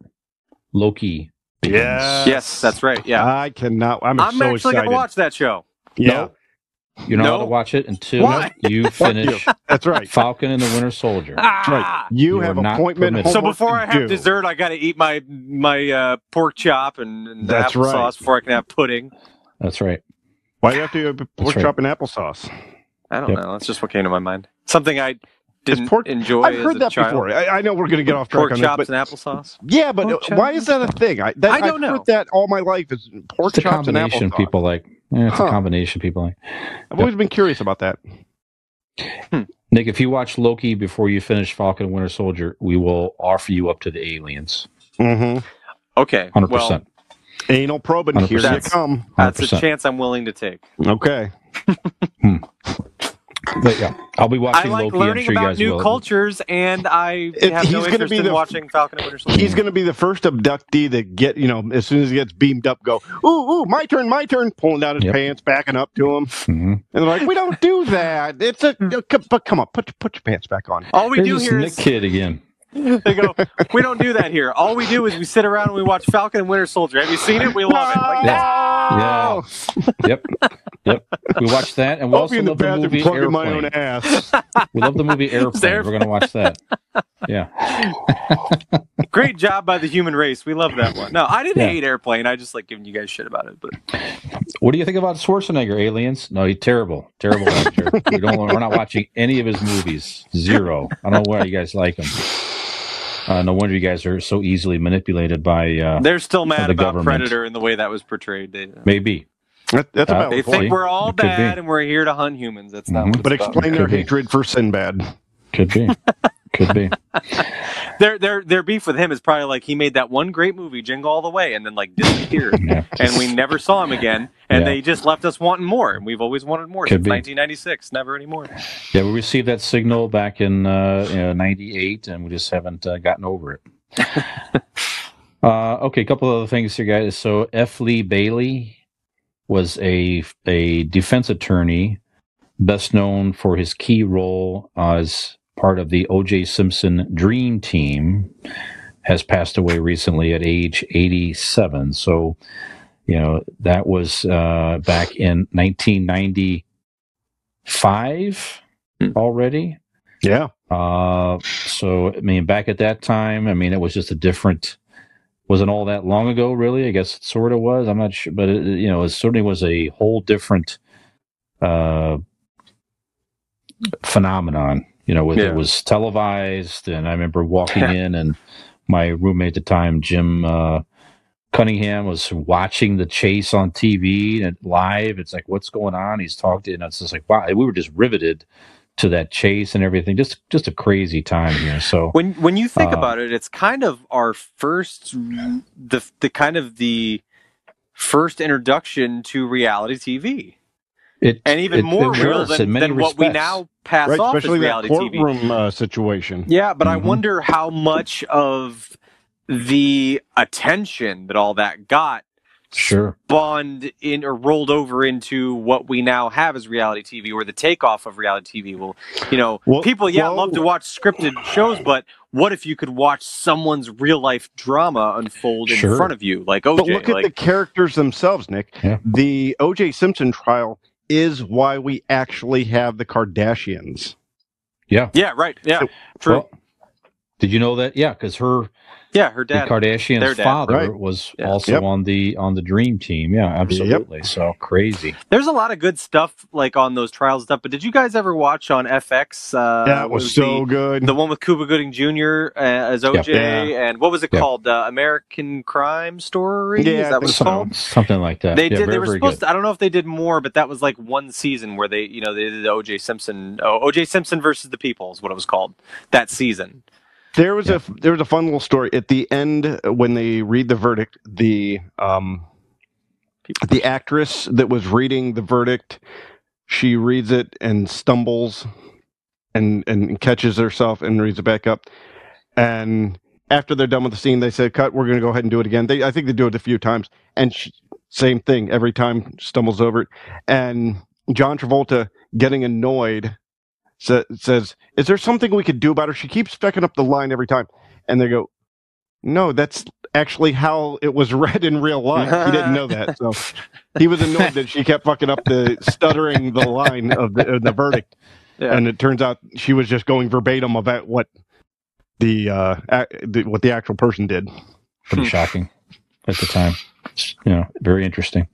Loki. begins. Yeah. yes, that's right. Yeah, I cannot. I'm, I'm so actually excited. gonna watch that show. Yeah, No. You're not No. allowed to watch it until Why? you finish that's right. Falcon and the Winter Soldier. Ah! You, You have are not appointment. So before I have do. dessert, I got to eat my my uh, pork chop and, and That's applesauce right. before I can have pudding. That's right. Why do you have to have pork right. chop and applesauce? I don't Yep. know. That's just what came to my mind. Something I didn't pork- enjoy. I've as heard a that child. before. I, I know we're going to get off track Pork on chops this, but and applesauce. yeah, but Pork why is that a thing? I, that, I don't I've know. heard that all my life is pork It's a chops and combination applesauce. people like. Yeah, it's Huh. a combination people like. I've always been curious about that. Nick, if you watch Loki before you finish Falcon and Winter Soldier, we will offer you up to the aliens. Mm-hmm. Okay. Hundred Well, percent. Anal probing. Here you 100%. come. that's a 100%. chance I'm willing to take. Okay. But yeah, I'll be I watching like Loki. I'm learning sure you about guys new will. cultures, and I It- have he's no gonna interest be in the- watching Falcon and Winter Soldier. He's going to be the first abductee that get, you know, as soon as he gets beamed up, go, ooh, ooh, my turn, my turn, pulling down his Yep. pants, backing up to him. Mhm. And they're like, we don't do that. It's a, but come on, put, put your pants back on. All we There's do this here Nick is kid again. they go. We don't do that here. All we do is we sit around and we watch Falcon and Winter Soldier. Have you seen it? We love it. Like, Yeah. Yep, yep. We watched that, and we I'll also be the love the movie plugging my own Airplane. ass. We love the movie Airplane. We're going to watch that. Yeah. Great job by the human race. We love that one. No, I didn't Yeah. hate Airplane. I just like giving you guys shit about it. But What do you think about Schwarzenegger? Aliens? No, he's terrible, terrible actor. we don't. We're not watching any of his movies. Zero. I don't know why you guys like him. Uh, no wonder you guys are so easily manipulated by uh, they're still mad the about government. Predator and the way that was portrayed. They, maybe. That, that's Uh, about they think we're all It be. bad and we're here to hunt humans. That's not Mhm. what it's But about. explain their Could be. hatred for Sinbad. Could be. Could be. Their their their beef with him is probably like he made that one great movie, Jingle All the Way, and then like disappeared, Yeah. and we never saw him again, and Yeah. they just left us wanting more, and we've always wanted more Could since be. 1996, never anymore. Yeah, we received that signal back in uh, you know, '98, and we just haven't uh, gotten over it. uh, okay, a couple of other things here, guys. So F. Lee Bailey was a a defense attorney, best known for his key role as part of the O.J. Simpson Dream Team. Has passed away recently at age 87. So, you know, that was uh, back in 1995 already. Yeah. Uh, so I mean, back at that time, I mean, it was just a different. Wasn't all that long ago, really. I guess it sort of was. I'm not sure, but it, you know, it certainly was a whole different uh, phenomenon. You know, Yeah. it was televised, and I remember walking in, and my roommate at the time, Jim uh, Cunningham, was watching the chase on TV and live. It's like, what's going on? He's talking, and it's just like, wow, we were just riveted to that chase and everything. Just just a crazy time here. So When when you think Uh, about it, it's kind of our first the the kind of the first introduction to reality TV, it and even it- more it real than, than what we now pass Right. off as Especially that reality TV. courtroom uh, situation. Yeah, but I Mhm. wonder how much of the attention that all that got Sure. spawned in or rolled over into what we now have as reality TV or the takeoff of reality TV. Well, you know, Well- people, yeah, well- love to watch scripted shows, but what if you could watch someone's real life drama unfold in Sure. front of you, like OJ? But OJ? look at the characters themselves, Nick. Yeah. The O.J. Simpson trial is why we actually have the Kardashians. Yeah. yeah, right, yeah, So- true. Well, Did you know that? Yeah, because her Yeah, her the dad. Kardashian's their dad, father right. was Yeah. also Yep. on the on the Dream Team. Yeah, absolutely. So crazy. There's a lot of good stuff like on those trials stuff. But did you guys ever watch on FX? Uh, that what was so the, good. the one with Cuba Gooding Jr. Uh, as OJ, Yeah. and what was it Yeah. called? Uh, American Crime Story. Yeah, Is that was so. called? Something like that. They Yeah, did. Very, they were supposed. good. To, I don't know if they did more, but that was like one season where they, you know, they did O.J. Simpson. Oh, O.J. Simpson versus the People is what it was called. That season. There was Yeah. a there was a fun little story at the end when they read the verdict. The um, the actress that was reading the verdict, she reads it and stumbles, and and catches herself and reads it back up. And after they're done with the scene, they said, "Cut. We're going to go ahead and do it again." They I think they do it a few times, and she, same thing every time stumbles over it. And John Travolta getting annoyed sa- says, "Is there something we could do about her? She keeps fucking up the line every time." And they go, "No, that's actually how it was read in real life. He didn't know that, so he was annoyed that she kept fucking up the stuttering the line of the, of the verdict." Yeah. And it turns out she was just going verbatim about what the, uh, ac- the what the actual person did. Pretty shocking at the time. You know, very interesting.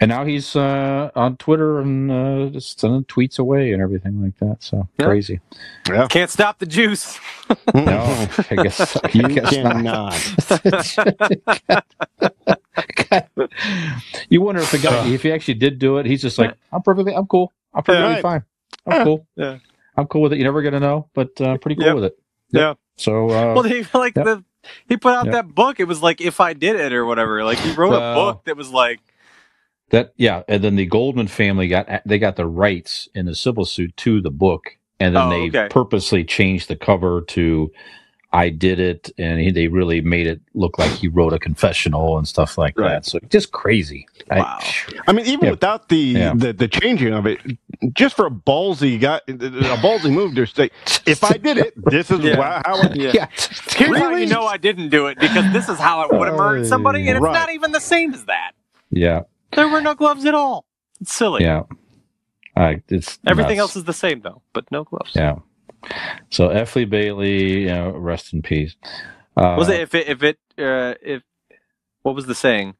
And now he's uh, on Twitter and uh, just sending tweets away and everything like that. So Yeah. crazy. Yeah, Can't stop the juice. No, I guess I you guess not. cannot. you wonder if the guy, if he actually did do it, he's just like, I'm perfectly, I'm cool. I'm perfectly Right. fine. I'm Yeah. cool. Yeah. I'm cool with it. You're never gonna know, but uh, pretty cool Yep. with it. Yeah. So uh, Well, he like Yep. the he put out Yep. that book. It was like if I did it or whatever. Like he wrote a Uh, book that was like that, yeah, and then the Goldman family got they got the rights in the civil suit to the book, and then Oh, they okay. purposely changed the cover to "I did it," and he, they really made it look like he wrote a confessional and stuff like Right. that. So just crazy. I- Wow. I mean, even Yeah. without the, Yeah. the the changing of it, just for a ballsy guy, a ballsy move to say, if I did it, this is Yeah. wha- how. I, yeah. yeah. Here's how you know I didn't do it because this is how I would have murdered somebody, and it's Right. not even the same as that. Yeah. There were no gloves at all. It's silly. Yeah. I it's Everything nuts. else is the same though, but no gloves. Yeah. So F. Lee Bailey, you know, rest in peace. Uh, Was it if it if it uh, if what was the saying?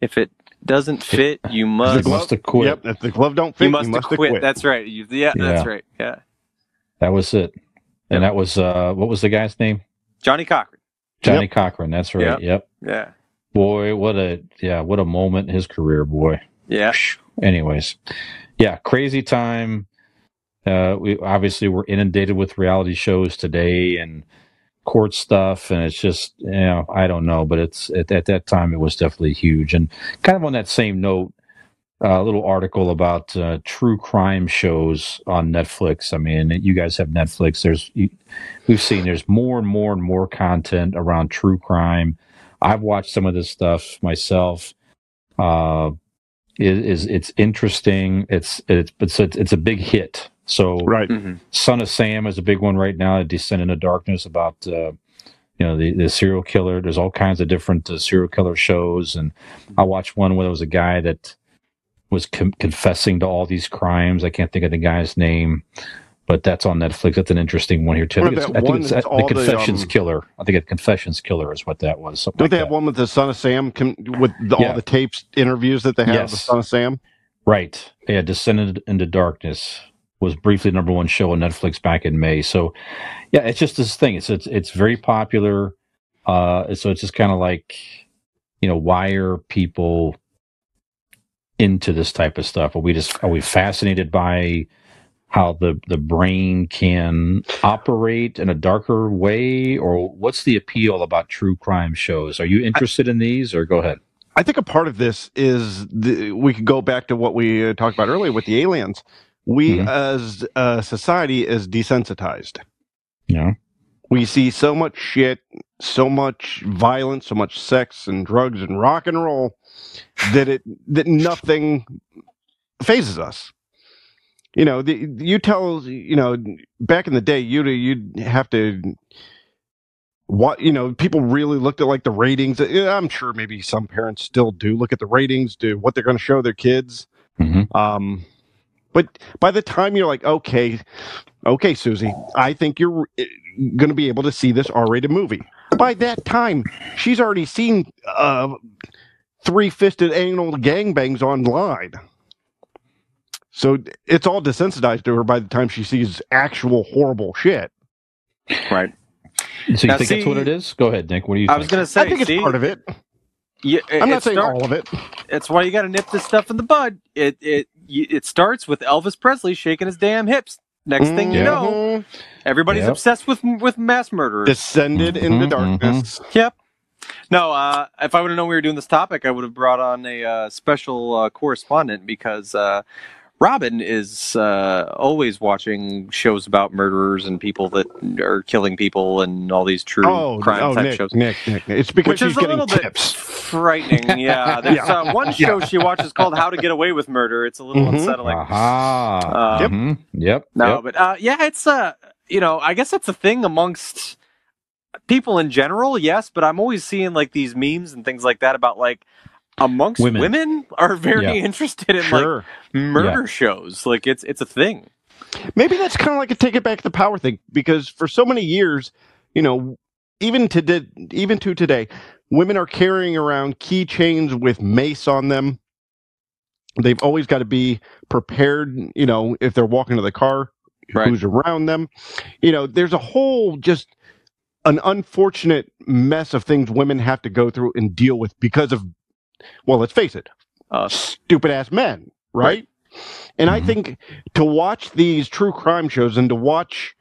If it doesn't fit, you You must. must have quit. Yep, if the glove don't fit, You must, have have quit. That's right. You, yeah, that's right. Yeah, That was it. And that was uh, what was the guy's name? Johnnie Cochran. Johnnie Cochran. That's right. Yep. Yep. Yeah, Boy, what a yeah, what a moment in his career, boy. yeah. Anyways, yeah, crazy time. Uh, we obviously we're inundated with reality shows today and court stuff, and it's just you know I don't know, but it's at, at that time it was definitely huge. And kind of on that same note, a little article about uh, true crime shows on Netflix. I mean, you guys have Netflix. There's you, we've seen there's more and more and more content around true crime. I've watched some of this stuff myself. Uh, it is it's interesting. It's it's it's a, it's a big hit. So Right. Mhm. Son of Sam is a big one right now. Descent into Darkness about uh, you know the, the serial killer. There's all kinds of different uh, serial killer shows, and I watched one where there was a guy that was com- confessing to all these crimes. I can't think of the guy's name, but that's on Netflix. That's an interesting one here too. I think it's, I think it's the the, Confessions um, Killer. I think it's Confessions Killer is what that was. Don't like they that. have one with the Son of Sam com- with the, Yeah. all the tapes interviews that they have with the Son of Sam? Right. Yeah, Descended into Darkness was briefly number one show on Netflix back in May. So yeah, it's just this thing. It's it's it's very popular. Uh so it's just kind of like, you know, why are people into this type of stuff? Are we just are we fascinated by how the the brain can operate in a darker way or what's the appeal about true crime shows? Are you interested in these or go ahead? I think a part of this is the, we could go back to what we uh, talked about earlier with the aliens. We, Mhm. as a society, is desensitized. yeah? We see so much shit, so much violence, so much sex and drugs and rock and roll that it that nothing phases us. You know, the, you tell you know back in the day, you'd you'd have to what you know people really looked at like the ratings i'm sure maybe some parents still do look at the ratings do what they're going to show their kids Mhm. um but by the time you're like okay okay, Susie, I think you're going to be able to see this R-rated movie. By that time, she's already seen uh, three-fisted anal gangbangs online. So it's all desensitized to her by the time she sees actual horrible shit. Right. So you Now, think that's what it is? Go ahead, Nick. What do you think? I think? was gonna say, I think it's part of it. yeah, it- I'm not saying start- all of it. It's why you got to nip this stuff in the bud. It it it starts with Elvis Presley shaking his damn hips. Next thing you Yeah. know, everybody's Yep. obsessed with with mass murderers. descended into Mhm, darkness. Yep. No, uh, if I would have known we were doing this topic, I would have brought on a uh, special uh, correspondent because uh, Robin is uh, always watching shows about murderers and people that are killing people and all these true Oh, crime oh type Nick, shows. Nick, Nick, Nick. It's because Which she's is a getting little bit tips. frightening. Yeah, there's Yeah. Uh, one show she watches called "How to Get Away with Murder." It's a little Mhm. unsettling. Aha. Uh, Yep. Mhm. Yep. No, Yep. but uh, yeah, it's uh, you know, I guess that's a thing amongst people in general. Yes, but I'm always seeing like these memes and things like that about like amongst Women. women, are very Yeah. interested in like Sure. murder shows. Like it's it's a thing. Maybe that's kind of like a take it back the power thing because for so many years, you know, even to di- even to today, women are carrying around keychains with mace on them. They've always got to be prepared, you know, if they're walking to the car, Right. who's around them. You know, there's a whole just an unfortunate mess of things women have to go through and deal with because of well, let's face it, Uh, stupid ass men, right? And I Mhm. think to watch these true crime shows and to watch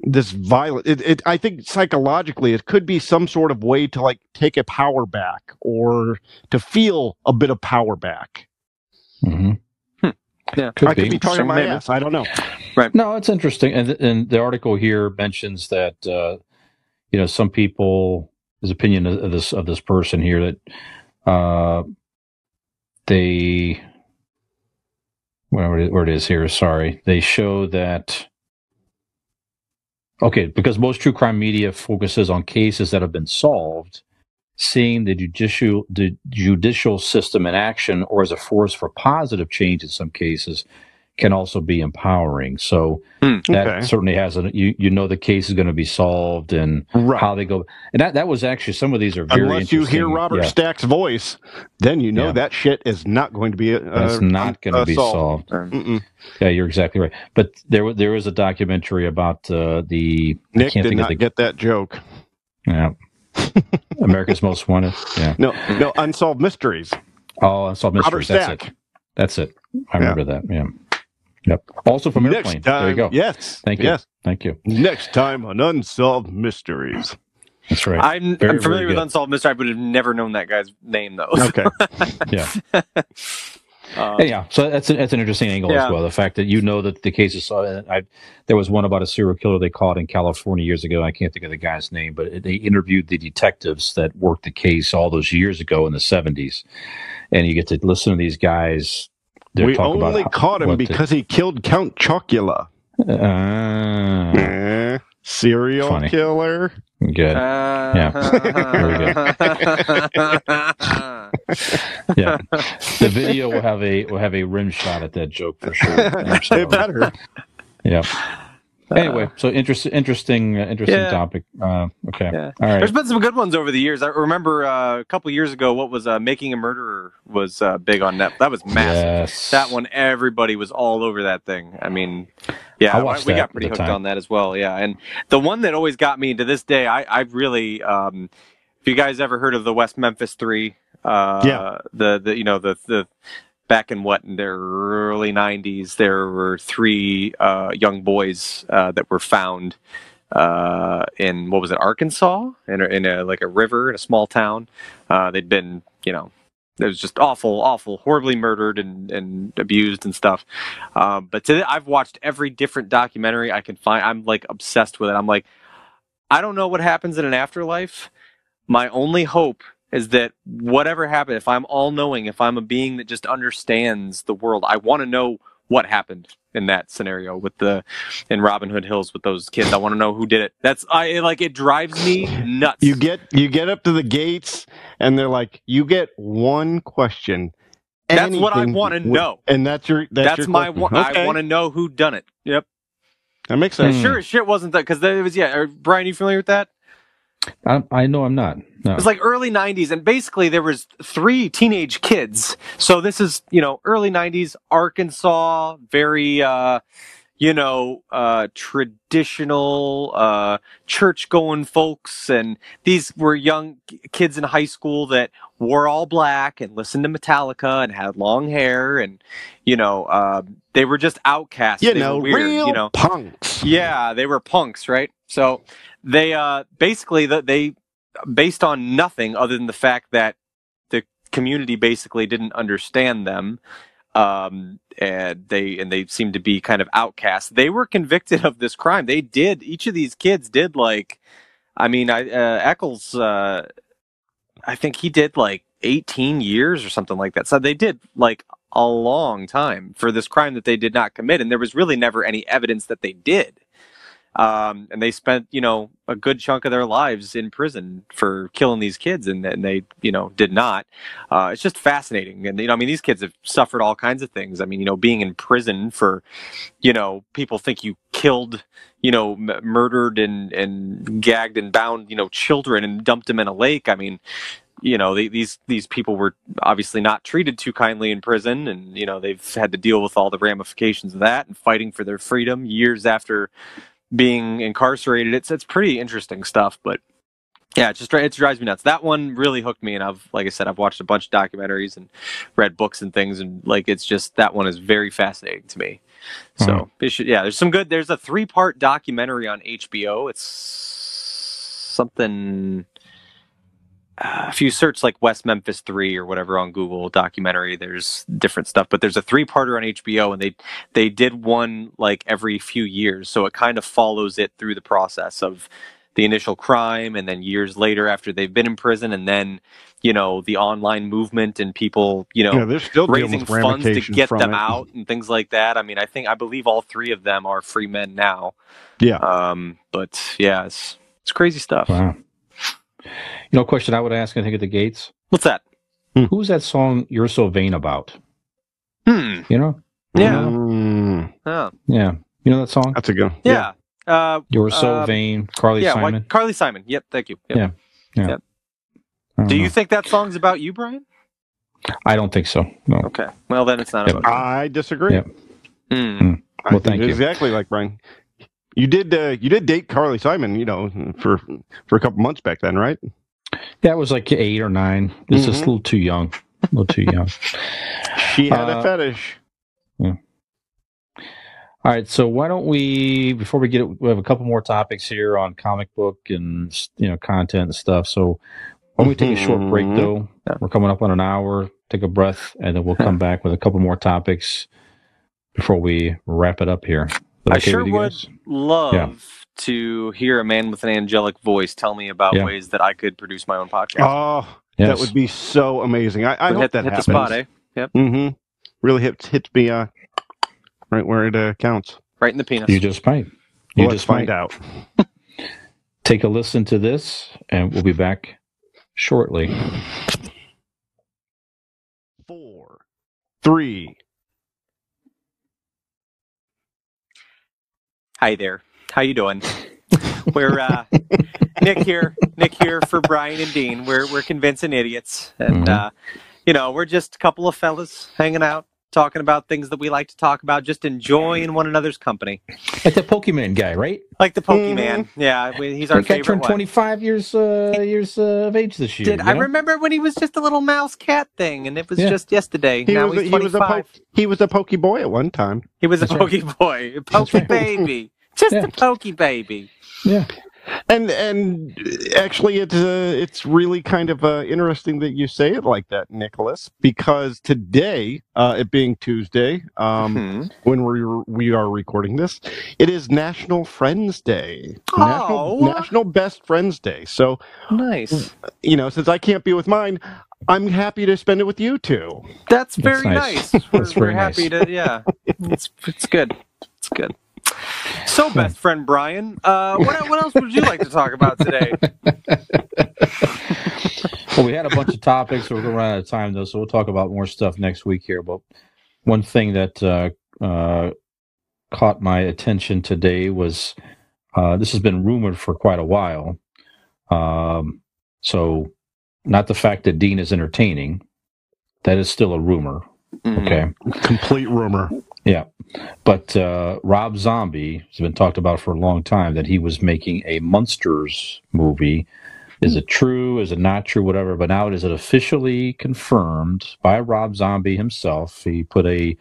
this violent, it, it, I think psychologically it could be some sort of way to like take a power back or to feel a bit of power back. Mhm. Hmm. Yeah. Could I could be. be talking my Maybe. ass. I don't know. Right. No, it's interesting, and and the article here mentions that uh, you know some people, his opinion of this of this person here that uh, they where it, where it is here. Sorry, they show that. Okay, because most true crime media focuses on cases that have been solved, seeing the judicial the judicial system in action or as a force for positive change in some cases can also be empowering. So that Okay. certainly has a you you know the case is going to be solved and Right. how they go and that that was actually some of these are very Unless you hear. Robert Yeah, Stack's voice, then you know Yeah. that shit is not going to be. Uh, that's not going to uh, be solved. Mm-mm. Yeah, you're exactly right. But there there was a documentary about uh, the I Nick did not the get that joke. yeah. America's Most Wanted. Yeah. No, no unsolved mysteries. Oh, Unsolved Robert Mysteries. That's Stack. it. That's it. I remember that. Yeah. Yep. Also from Airplane. Next time, there you go. yes, Thank you. Yes, Thank you. next time on unsolved mysteries. That's right. I'm, Very, I'm familiar with. Unsolved Mystery. I would have never known that guy's name though. Okay, Yeah. Uh, Anyhow, so that's an, that's an interesting angle Yeah. as well. The fact that you know that the case is solved. I, there was one about a serial killer they caught in California years ago. I can't think of the guy's name, but they interviewed the detectives that worked the case all those years ago in the 70s. And you get to listen to these guys. They're we only about caught him what the- because he killed Count Chocula. Ah, Eh, serial Funny. killer. good. Uh, Yeah, the video will have a will have a rim shot at that joke for sure. Absolutely. it better. Yeah. Anyway, so interest, interesting, uh, interesting Yeah. topic. Uh, okay. Yeah. All right. There's been some good ones over the years. I remember uh, a couple years ago, what was uh, Making a Murderer was uh, big on Netflix. That was massive. Yes. That one, everybody was all over that thing. I mean, yeah, I we got pretty hooked time. on that as well. Yeah, and the one that always got me to this day, I, I really, um, if you guys ever heard of the West Memphis Three, uh, Yeah. the the you know the the back in what in their early 90s there were three uh, young boys uh, that were found uh, in what was it arkansas? In a, in a like a river in a small town. Uh, they'd been you know it was just awful awful horribly murdered and, and abused and stuff. Um, but today i've watched every different documentary i can find. I'm like obsessed with it. I'm like i don't know what happens in an afterlife. My only hope is that whatever happened, if I'm all knowing, if I'm a being that just understands the world, I want to know what happened in that scenario with the in Robin Hood Hills with those kids. I want to know who did it. That's I like it drives me nuts. You get you get up to the gates, and they're like, "You get one question." And that's what I wanna know. and that's your that's, that's your my one. I want to know who done it. Yep. That makes sense. Hmm. Sure as shit wasn't that because it was yeah. Are, Brian, you familiar with that? I, I know I'm not. No. It was like early '90s, and basically there was three teenage kids. So this is you know early '90s Arkansas, very uh, you know uh, traditional uh, church-going folks, and these were young kids in high school that wore all black and listened to Metallica and had long hair, and you know uh, they were just outcasts. You They know, weird, real you know. punks. Yeah, they were punks, right? So they uh basically that they based on nothing other than the fact that the community basically didn't understand them um and they and they seem to be kind of outcasts. They were convicted of this crime. They did each of these kids did like i mean i uh, Echols uh i think he did like 18 years or something like that. So they did like a long time for this crime that they did not commit and there was really never any evidence that they did um, and they spent you know a good chunk of their lives in prison for killing these kids and, and they you know did not. Uh, it's just fascinating. And you know i mean these kids have suffered all kinds of things. I mean you know being in prison for you know people think you killed you know m- murdered and and gagged and bound you know children and dumped them in a lake. I mean you know they, these these people were obviously not treated too kindly in prison and you know they've had to deal with all the ramifications of that and fighting for their freedom years after being incarcerated it's it's pretty interesting stuff but yeah it just it drives me nuts. That one really hooked me and i've like i said i've watched a bunch of documentaries and read books and things and like it's just that one is very fascinating to me. So Mhm. should yeah there's some good there's a three part documentary on hbo it's something uh, if you search like West Memphis 3 or whatever on Google documentary, there's different stuff, but there's a three parter on HBO and they, they did one like every few years. So it kind of follows it through the process of the initial crime and then years later after they've been in prison and then, you know, the online movement and people, you know, Yeah, they're still raising funds to get them it. out and things like that. I mean, I think, I believe all three of them are free men now. Yeah. Um, but yeah, it's, it's crazy stuff. Wow. You know, a question I would ask, I think, at the gates. What's that? Who's that song "You're So Vain" about? Hmm. You know? Yeah. Mm, Oh, Yeah. You know that song? that's a good. yeah. Uh, You're so Uh, vain, Carly yeah, Simon. White, Carly Simon. Yep, thank you. Yep. Yeah. I don't Do you think that song's about you, Brian? I don't think so. No. Okay. Well, then it's not Yep. about you. I disagree. Yep. Hmm. I Well, think thank you. Exactly like Brian. You did. Uh, you did date Carly Simon. You know, for for a couple months back then, right? That was like eight or nine. It's just a little too young. A little too young. She had Uh, a fetish. All right, so why don't we, before we get it, we have a couple more topics here on comic book and you know content and stuff. So why don't we take a short break Mhm. though? Yeah. We're coming up on an hour. Take a breath, and then we'll come back with a couple more topics before we wrap it up here. that I okay sure would love Yeah. To hear a man with an angelic voice tell me about Yeah. ways that I could produce my own podcast. Oh, Yes. that would be so amazing. I, I hope hit, that hit happens. the spot, eh? Yep. Mm-hmm. Really hits hits me uh, right where it uh, counts. Right in the penis. You just might. You Let's just find might. out. Take a listen to this, and we'll be back shortly. Four, three. Hi there. How you doing? we're uh, Nick here. Nick here for Brian and Dean. We're we're convincing idiots, and Mhm. uh, you know we're just a couple of fellas hanging out, talking about things that we like to talk about, just enjoying one another's company. Like the Pokemon guy, right? Like the Pokemon. Yeah, we, he's our That guy favorite turned 25 years uh, years uh, of age this year. Did you I know? remember when he was just a little mouse cat thing, and it was Yeah. just yesterday. He now was, he's he was a twenty-five. he was a pokey boy at one time. He was a That's right. pokey boy, a That's pokey right. baby, just Yeah. a pokey baby. Yeah. And and actually, it's uh, it's really kind of uh, interesting that you say it like that, Nicholas, because today, uh, it being Tuesday, um, Hmm. when we we are recording this, it is National Friends Day, National, Oh. National Best Friends Day. So Nice. you know, since I can't be with mine, I'm happy to spend it with you two. That's That's very nice. nice. We're, That's we're very happy to. Yeah, it's it's good. It's good. So, best friend Brian, uh, what what else would you like to talk about today? Well, we had a bunch of topics. We're going to run out of time, though, so we'll talk about more stuff next week here. But one thing that uh, uh, caught my attention today was uh, this has been rumored for quite a while. Um, so, not the fact that Dean is entertaining, that is still a rumor. Mhm. Okay. Complete rumor. But uh, Rob Zombie has been talked about for a long time that he was making a Munsters movie. Is it true? Is it not true? Whatever. But now it is it officially confirmed by Rob Zombie himself. He put a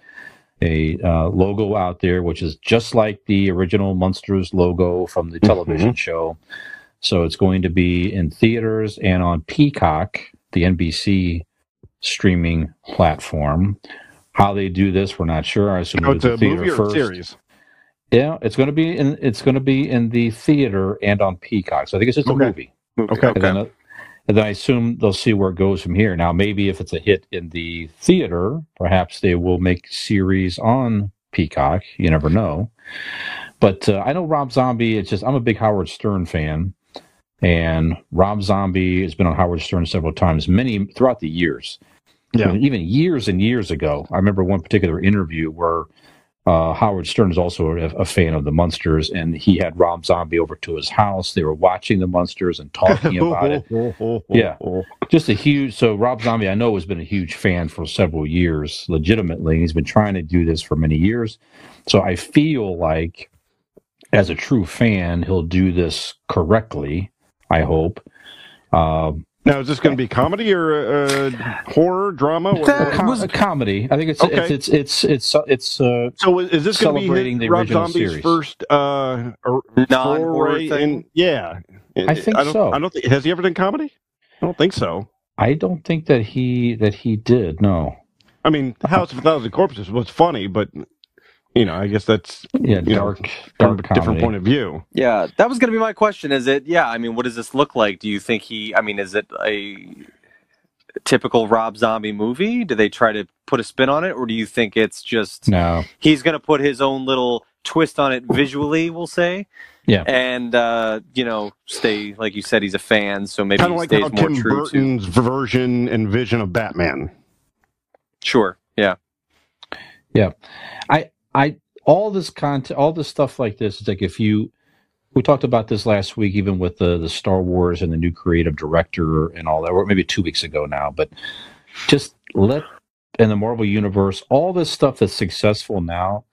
a uh, logo out there, which is just like the original Munsters logo from the television show. So it's going to be in theaters and on Peacock, the NBC streaming platform. How they do this, we're not sure. I assume Oh, it's a a theater movie or first. series? Yeah, it's going to be in. It's going to be in the theater and on Peacock. So I think it's just a Okay. movie. Okay. And then, uh, and then I assume they'll see where it goes from here. Now, maybe if it's a hit in the theater, perhaps they will make series on Peacock. You never know. But uh, I know Rob Zombie. It's just I'm a big Howard Stern fan, and Rob Zombie has been on Howard Stern several times, many throughout the years. Yeah. I mean, even years and years ago. I remember one particular interview where uh, Howard Stern is also a, a fan of the Munsters, and he had Rob Zombie over to his house. They were watching the Munsters and talking about it. Yeah. Just a huge. So Rob Zombie, I know, has been a huge fan for several years, legitimately. He's been trying to do this for many years. So I feel like, as a true fan, he'll do this correctly. I hope. Um, Now, is this going to be comedy or uh, horror, drama? What- That what- com- was- a comedy. I think it's Okay. it's it's it's it's, it's uh, so is this going to be celebrating the Rob original Zombie's series. first uh, or- Non-horror thing? in- yeah, I think I don't, so. I don't think has he ever done comedy? I don't think so. I don't think that he that he did. No. I mean, House of a Thousand Corpses was funny, but you know, I guess that's Yeah, You know, dark from dark a different comedy. point of view. Yeah, that was going to be my question. Is it? Yeah, I mean, what does this look like? Do you think he? I mean, is it a typical Rob Zombie movie? Do they try to put a spin on it, or do you think it's just No. he's going to put his own little twist on it visually? We'll say. Yeah. And uh, you know, stay like you said, he's a fan, so maybe Kind he of like stays how more Tim true to. Burton's version and vision of Batman. Sure. Yeah. Yeah. I all this content, all this stuff like this. It's like if you, we talked about this last week, even with the the Star Wars and the new creative director and all that, or maybe two weeks ago now. But just let in the Marvel universe, all this stuff that's successful now,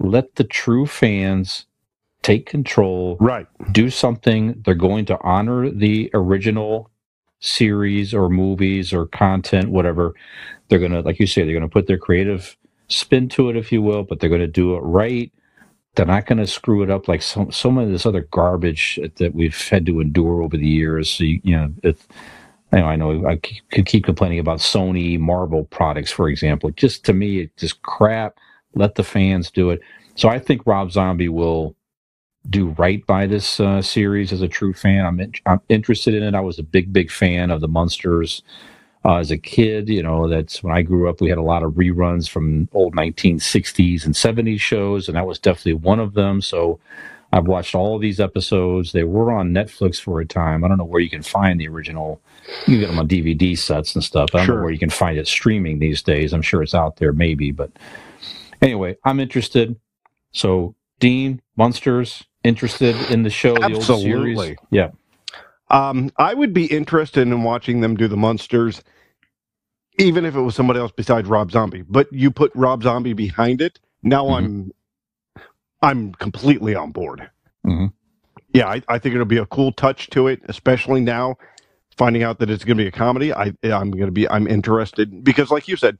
let the true fans take control, Right. do something. They're going to honor the original series or movies or content, whatever. They're going to, like you say, they're going to put their creative spin to it, if you will, but they're going to do it right. They're not going to screw it up like so, so much of this other garbage that we've had to endure over the years. So, you, you know, I know, I could keep complaining about Sony Marvel products, for example. Just to me, it's just crap. Let the fans do it. So I think Rob Zombie will do right by this uh, series as a true fan. I'm in, I'm interested in it. I was a big big fan of the Munsters uh, as a kid. You know, that's when I grew up. We had a lot of reruns from old 1960s and 70s shows, and that was definitely one of them. So I've watched all of these episodes. They were on Netflix for a time. I don't know where you can find the original. You can get them on DVD sets and stuff. I don't Sure. know where you can find it streaming these days. I'm sure it's out there, maybe. But anyway, I'm interested. So Dean Munsters interested in the show, the old Absolutely. series. Yeah, Um, I would be interested in watching them do the Munsters, even if it was somebody else besides Rob Zombie. But you put Rob Zombie behind it, now Mhm. I'm I'm completely on board. Mhm. Yeah, I, I think it'll be a cool touch to it, especially now finding out that it's going to be a comedy. I I'm going to be I'm interested because, like you said,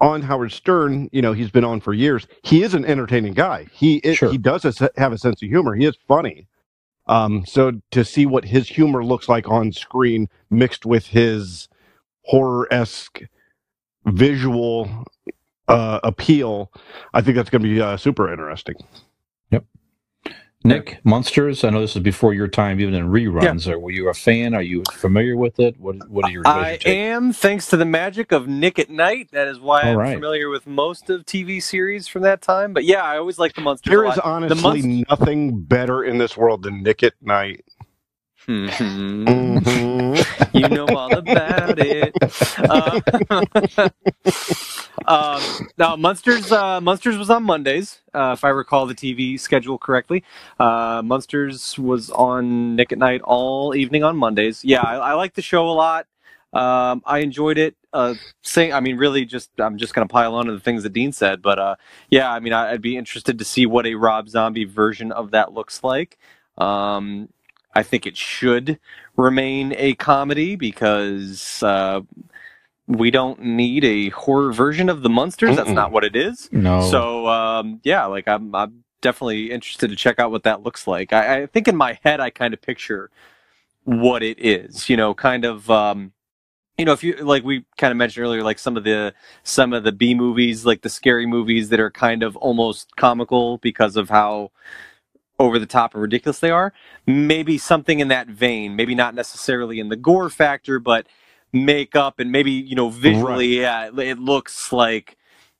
on Howard Stern, you know he's been on for years. He is an entertaining guy. He is, Sure. he does have a sense of humor. He is funny. Um, so to see what his humor looks like on screen mixed with his horror esque visual uh, appeal, I think that's going to be uh, super interesting. Nick Munsters. I know this is before your time, even in reruns. Or were you a fan? Are you familiar with it? What What are your? what is I your take? am, thanks to the magic of Nick at Night. That is why All I'm right. familiar with most of TV series from that time. But yeah, I always like the Munsters. There a is lot. honestly Munst- nothing better in this world than Nick at Night. Mhm. Mhm. You know all about it. Uh, um, now, Munsters. Uh, Munsters was on Mondays, uh, if I recall the TV schedule correctly. Uh, Munsters was on Nick at Night all evening on Mondays. Yeah, I, I like the show a lot. Um, I enjoyed it. Uh, saying, I mean, really, just I'm just gonna pile on to the things that Dean said, but uh, yeah, I mean, I, I'd be interested to see what a Rob Zombie version of that looks like. Um, I think it should remain a comedy because uh, we don't need a horror version of the Munsters. That's Mm-mm. not what it is. No. So um, yeah, like I'm, I'm definitely interested to check out what that looks like. I, I think in my head I kind of picture what it is. You know, kind of. Um, you know, if you like, we kind of mentioned earlier, like some of the some of the B movies, like the scary movies that are kind of almost comical because of how over the top and ridiculous they are. Maybe something in that vein. Maybe not necessarily in the gore factor, but makeup and maybe you know visually, yeah, it, it looks like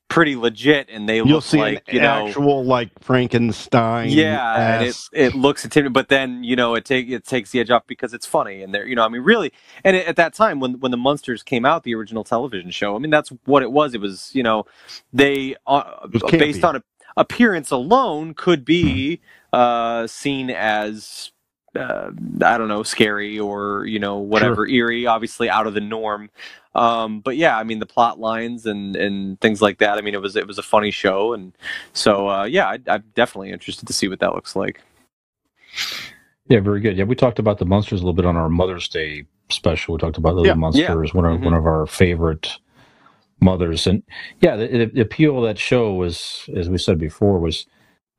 pretty legit, and they You'll look see like an you know. actual like Frankenstein. Yeah, and it, it looks intimidating, but then you know it take it takes the edge off because it's funny, and they're you know I mean really, and at that time when when the Munsters came out, the original television show, I mean that's what it was. It was you know they uh, based on a, appearance alone could be uh, seen as uh, I don't know scary or you know whatever eerie, obviously out of the norm. Um, but yeah, I mean the plot lines and, and things like that. I mean it was it was a funny show, and so uh, yeah, I, I'm definitely interested to see what that looks like. Yeah, very good. Yeah, we talked about the Munsters a little bit on our Mother's Day special. We talked about Little Yeah. Monsters, one of Mhm. one of our favorite mothers, and yeah, the, the appeal of that show was, as we said before, was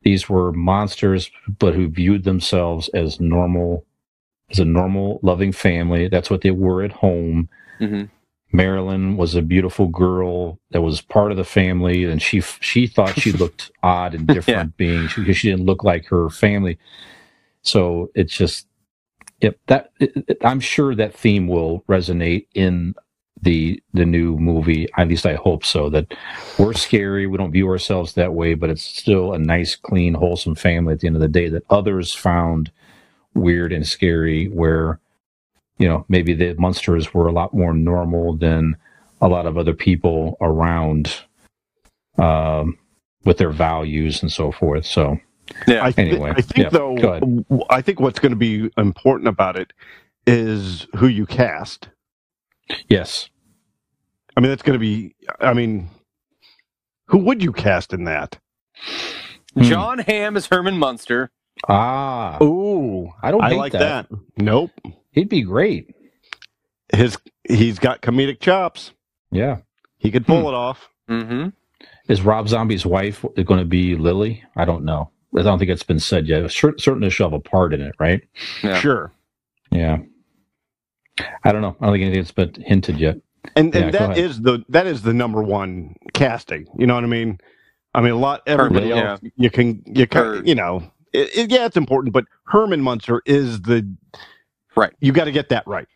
these were monsters, but who viewed themselves as normal, as a normal, loving family. That's what they were at home. hmm Marilyn was a beautiful girl that was part of the family, and she she thought she looked odd and different being because she didn't look like her family. So it's just, yep. That it- I'm sure that theme will resonate in the the new movie. At least I hope so. That we're scary, we don't view ourselves that way, but it's still a nice, clean, wholesome family at the end of the day that others found weird and scary. Where you know, maybe the Munsters were a lot more normal than a lot of other people around um, with their values and so forth. So, Yeah, I, thi- Anyway, I think yeah, though, go ahead. w- I think what's going to be important about it is who you cast. yes. I mean, that's going to be. I mean, who would you cast in that? Hmm. John Hamm is Herman Munster. Ah, Ooh, I don't I like that. that. Nope, he'd be great. his he's got comedic chops. Yeah. He could pull Hmm. it off. hmm Is Rob Zombie's wife going to be Lily? I don't know. I don't think it's been said yet. Cer- Certainly she'll have a part in it, right? Yeah. Sure. Yeah. I don't know. I don't think anything's been hinted yet. And and go that ahead. is the that is the number one casting. You know what I mean? I mean, a lot. Everybody Herman, else, you can you can Or- you know, it, it- yeah, it's important. But Herman Munster is the Right. You got to get that right.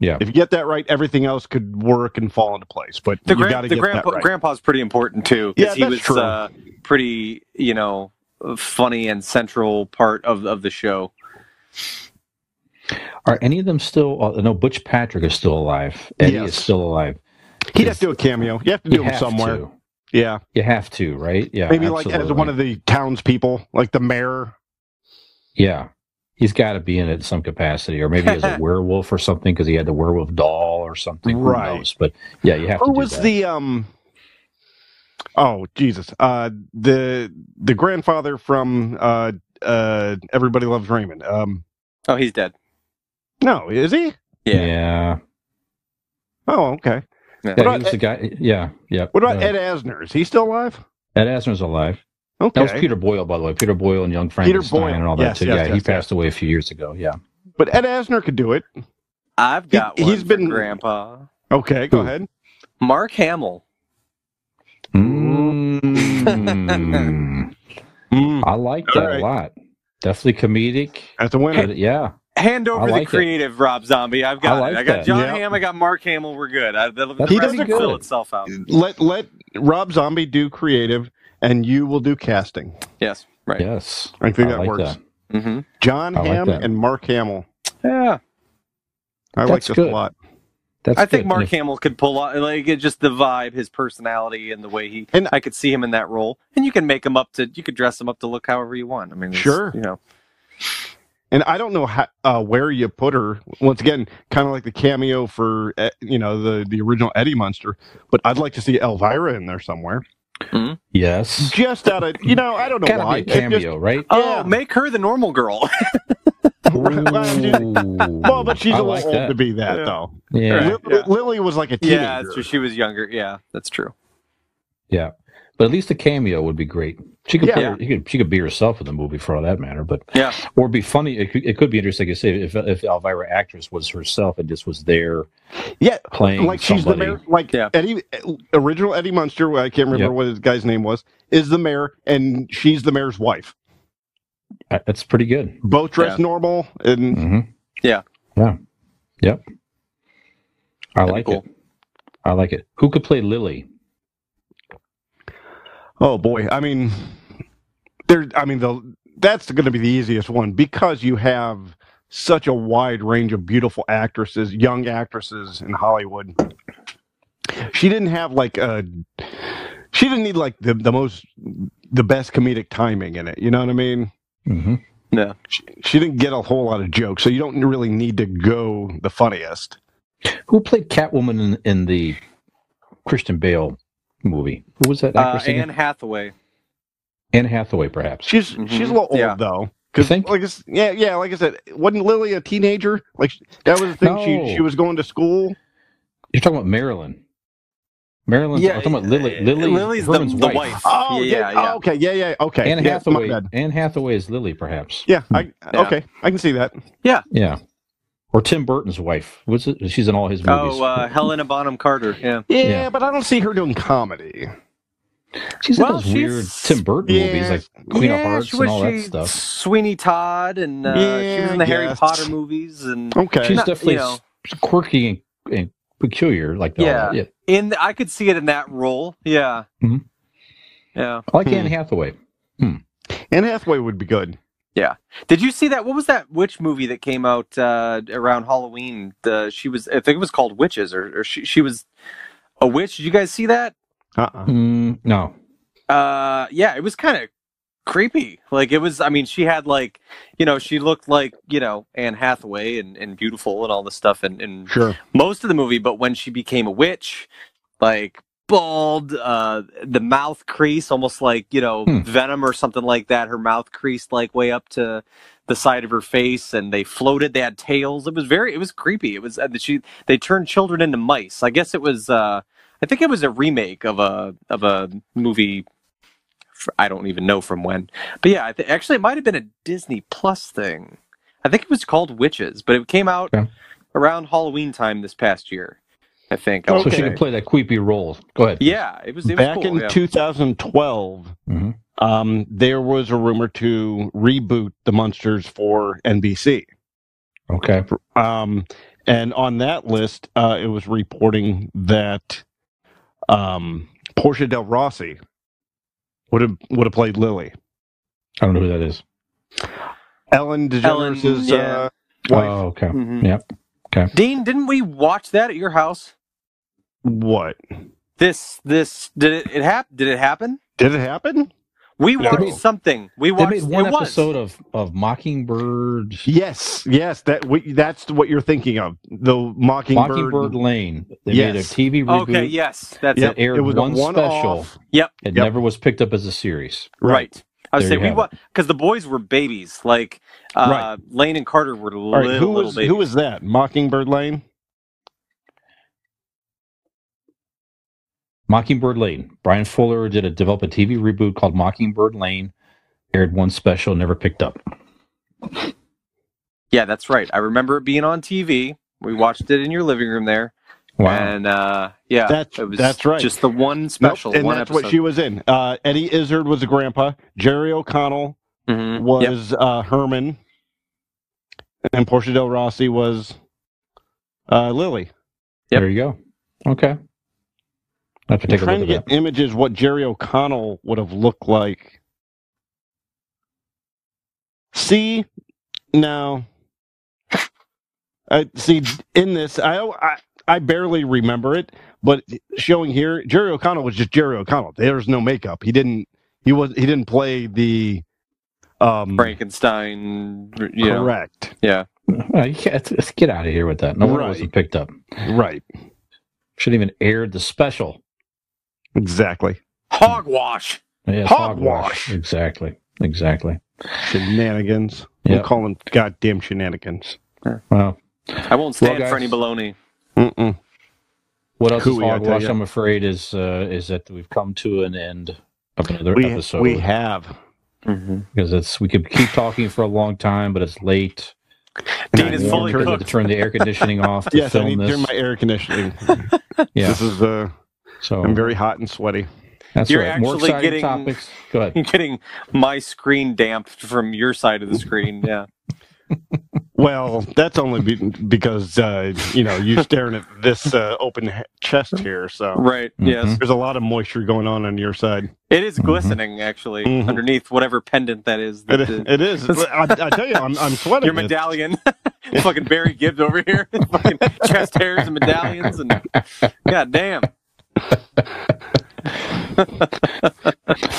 Yeah. If you get that right, everything else could work and fall into place. But The, you gran- the get grandpa, that right. grandpa's pretty important too. Yeah, he that's was true. Uh, pretty, you know, funny and central part of of the show. Are any of them still? Uh, no, Butch Patrick is still alive. Eddie Yes. is still alive. He'd have to do a cameo. You have to do him somewhere. to. Yeah, You have to, right? Yeah. maybe like as one of the townspeople, like the mayor. Yeah. He's got to be in it in some capacity, or maybe as a werewolf or something because he had the werewolf doll or something. Who Right. knows? But yeah, you have Who to. do was that. the um? Oh Jesus! Uh, the the grandfather from uh uh Everybody Loves Raymond. Um, Oh, he's dead. No, is he? Yeah. Yeah. Oh, okay. Yeah, What he about was the guy. Yeah. Yeah. What about Uh, Ed Asner? Is he still alive? Ed Asner's alive. Okay, That was Peter Boyle, by the way. Peter Boyle and Young Peter Frankenstein Boyle. and all that Yes, too. yes, yeah, he yes, passed away a few years ago. Yeah. but Ed Asner could do it. I've got He- one he's for been- Grandpa. Okay, go Who? ahead. Mark Hamill. Mm. Mm, I like that All right. a lot. Definitely comedic. that's a winner. But yeah. Hand over I the like it. creative, Rob Zombie. I've got I like it. I got that. John Yeah. Hamm. I got Mark Hamill. We're good. I, the, the He doesn't it fill itself out. Let let Rob Zombie do creative, and you will do casting. Yes. Right. Yes. I think I that like works. that. hmm John I Hamm that. and Mark Hamill. Yeah. I like That's this good. a lot. That's I think good. Mark And if- Hamill could pull off like just the vibe, his personality, and the way he. And- I could see him in that role, and you can make him up to. You could dress him up to look however you want. I mean, Sure. You know, And I don't know how, uh, where you put her. Once again, kind of like the cameo for uh, you know the the original Eddie Munster, but I'd like to see Elvira in there somewhere. yes. Just out of you know, I don't know Gotta why. be a It just- cameo, right? oh, make her the normal girl. well, but she's I a little like old to be that Yeah. though. Yeah, Right. Lily, yeah. Lily was like a teenager. yeah, that's true. She was younger. Yeah, that's true. yeah. But at least a cameo would be great. She could, Yeah. play, she could, she could be herself in the movie for all that matter. But Yeah. or be funny. It could, it could be interesting to say if if Elvira actress was herself and just was there Yeah, playing like she's the mayor. Like Yeah. Eddie, original Eddie Munster. I can't remember Yep. what his guy's name was. Is the mayor, and she's the mayor's wife. Uh, That's pretty good. Both dressed Yeah. normal, and hmm Yeah. Yeah. Yep. I That'd like cool. it. I like it. Who could play Lily? oh boy, I mean, there. I mean, the that's going to be the easiest one because you have such a wide range of beautiful actresses, young actresses in Hollywood. She didn't have like a. She didn't need like the the most the best comedic timing in it. You know what I mean? hmm Yeah. she, she didn't get a whole lot of jokes, so you don't really need to go the funniest. Who played Catwoman in, in the Christian Bale movie? Who was that Uh, actress again? Anne Hathaway. Anne Hathaway, perhaps. She's Mhm. she's a little old Yeah. though. You Because think? like it's, yeah yeah like I said, wasn't Lily a teenager? Like that was the thing. No. She she was going to school. You're talking about Marilyn. Marilyn. Yeah, I'm talking about Lily. Lily Lily's the- Herman's the wife. wife. Oh Yeah, yeah, yeah. Oh, okay yeah yeah okay. Anne yeah, Hathaway. my bad. Anne Hathaway is Lily, perhaps. Yeah, I Yeah. okay, I can see that. Yeah. Yeah. Or Tim Burton's wife. Was it? She's in all his movies. Oh, uh, Helena Bonham Carter. Yeah. Yeah, Yeah. but I don't see her doing comedy. She's well, in those she's- weird Tim Burton movies like Queen of Hearts and was all that stuff. Sweeney Todd, and uh, she was in the I Harry. Potter movies, and Okay, She's Not- definitely you know. quirky and, and peculiar, like that. Yeah. yeah. in I could see it in that role. Yeah. Mhm. Yeah. I like Hmm. Anne Hathaway. Anne Hathaway would be good. Yeah. Did you see that? What was that witch movie that came out uh, around Halloween? The she was, I think it was called Witches, or, or she she was a witch. Did you guys see that? Uh-uh. Mm, no. Uh, yeah, it was kind of creepy. Like it was. I mean, she had like, you know, she looked like you know Anne Hathaway and, and beautiful and all this stuff, and, and Sure. most of the movie. But when she became a witch, like bald, uh, the mouth crease, almost like you know Hmm. venom or something like that. Her mouth creased like way up to the side of her face, and they floated. They had tails. It was very. It was creepy. It was. Uh, she. They turned children into mice. I guess it was. Uh, I think it was a remake of a of a movie. I don't even know from when, but yeah, I th- actually it might have been a Disney Plus thing. I think it was called Witches, but it came out Okay. around Halloween time this past year. I think. I Okay. So she say. can play that creepy role. Go ahead. Yeah, it was. It was Back cool, in yeah. 2012, hmm um, there was a rumor to reboot the Munsters for NBC. Okay. Um, and on that list, uh, it was reporting that um, Portia Del Rossi would have would have played Lily. I don't know who that is. Ellen DeGeneres' Ellen, yeah. uh, wife. Oh, okay. Mhm. Yep. Okay. Dean, didn't we watch that at your house? What This, this, did it, it happen? Did it happen? did it happen? We No. watched something. We They watched. made one it was. episode of, of Mockingbird Yes, yes. That we, that's what you're thinking of. The Mockingbird. Mockingbird Lane. They Yes. made a TV reboot. Okay, yes, that's Yep, It aired it was one a one-off. special. Yep. It Yep. never was picked up as a series. it. Right. I was There saying we have watched because the boys were babies. Like uh, Right. Lane and Carter were little, All right, who little was babies. who was that? Mockingbird Lane. Mockingbird Lane. Bryan Fuller did a develop a TV reboot called Mockingbird Lane. Aired one special, never picked up. Yeah, that's right. I remember it being on TV. We watched it in your living room there, Wow. and uh, yeah, That's- it was that's right. Just the one Nope, special, and one that's episode. what she was in. Uh, Eddie Izzard was the grandpa. Jerry O'Connell Mhm. Yep. was uh, Herman, and Portia Del Rossi was uh, Lily. Yep. There you go. Okay. I have to I'm take a trying look to at get images what Jerry O'Connell would have looked like. See, no, I see in this. I, I I barely remember it, but showing here, Jerry O'Connell was just Jerry O'Connell. There's no makeup. He didn't. He was. He didn't play the. Um, Frankenstein. You know, correct. yeah. Uh, you let's get out of here with that. No one Right. wasn't picked up. Right. Shouldn't even aired the special. Exactly. Hogwash. Yeah, it's Hogwash. Exactly. Exactly. Shenanigans. Yep. We'll call them goddamn shenanigans. Well, I won't stand Well, for any baloney. Mm-mm. what else Cooey, is hogwash? I'm afraid is uh, is that we've come to an end of another We episode. we have. Mm-hmm. because it's we could keep talking for a long time, but it's late. Dean is fully turn, cooked. to turn the air conditioning off to Yes, I film need to this. turn my air conditioning. yeah, This is uh so I'm very hot and sweaty. that's You're right. More actually exciting getting- topics. Go ahead. You're getting my screen damped from your side of the screen. Yeah. Well, that's only be, because uh, you know you're staring at this uh, open he- chest here. So Right. Mhm. Yes. there's a lot of moisture going on on your side. It is glistening, actually, Mhm. underneath whatever pendant that is. It, that the- it is. I, I tell you, I'm, I'm sweating. your It's- medallion. fucking Barry Gibbs over here. fucking chest hairs and medallions. And God damn.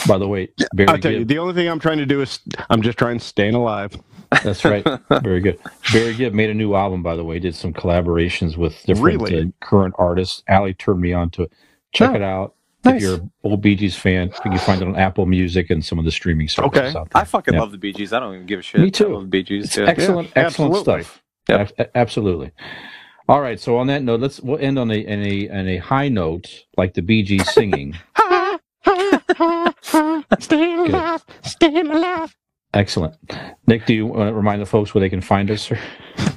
By the way, very I'll tell you, the only thing I'm trying to do is I'm just trying to stay alive. That's right. Very good. Very good. Made a new album, by the way. Did some collaborations with different Really? uh, current artists. Allie turned me on to it. Check Oh, it out. nice. If you're an old Bee Gees fan, you can find it on Apple Music and some of the streaming services Okay. out there. I fucking Yeah. love the Bee Gees. I don't even give a shit. Me too. I love the Bee Gees. It's too. excellent, Yeah, excellent absolutely. stuff. Yep. A- absolutely. All right. So on that note, let's we'll end on a on a on a high note, like the Bee Gees singing. stay alive, stay alive. Excellent. Nick, do you want to remind the folks where they can find us? Sir?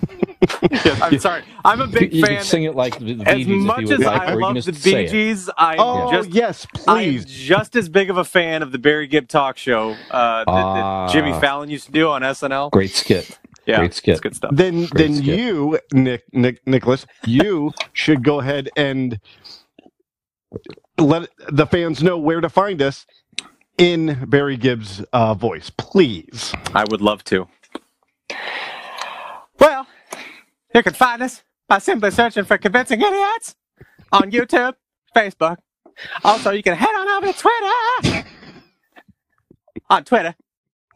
Yes, I'm sorry. I'm a big you fan. can sing it like the, the Bee As Gees if much you as like, I or you can love the just Bee. Gees, I'm Oh just yes, I'm please. just as big of a fan of the Barry Gibb talk show uh, that, Ah. that Jimmy Fallon used to do on SNL. Great skit. Yeah, Great it's skit. good stuff. then Great then skit. you, Nick, Nick, Nicholas, you should go ahead and let the fans know where to find us in Barry Gibbs' uh, voice, please. I would love to. Well, you can find us by simply searching for Convincing Idiots on YouTube, Facebook. Also, you can head on over to Twitter. On Twitter,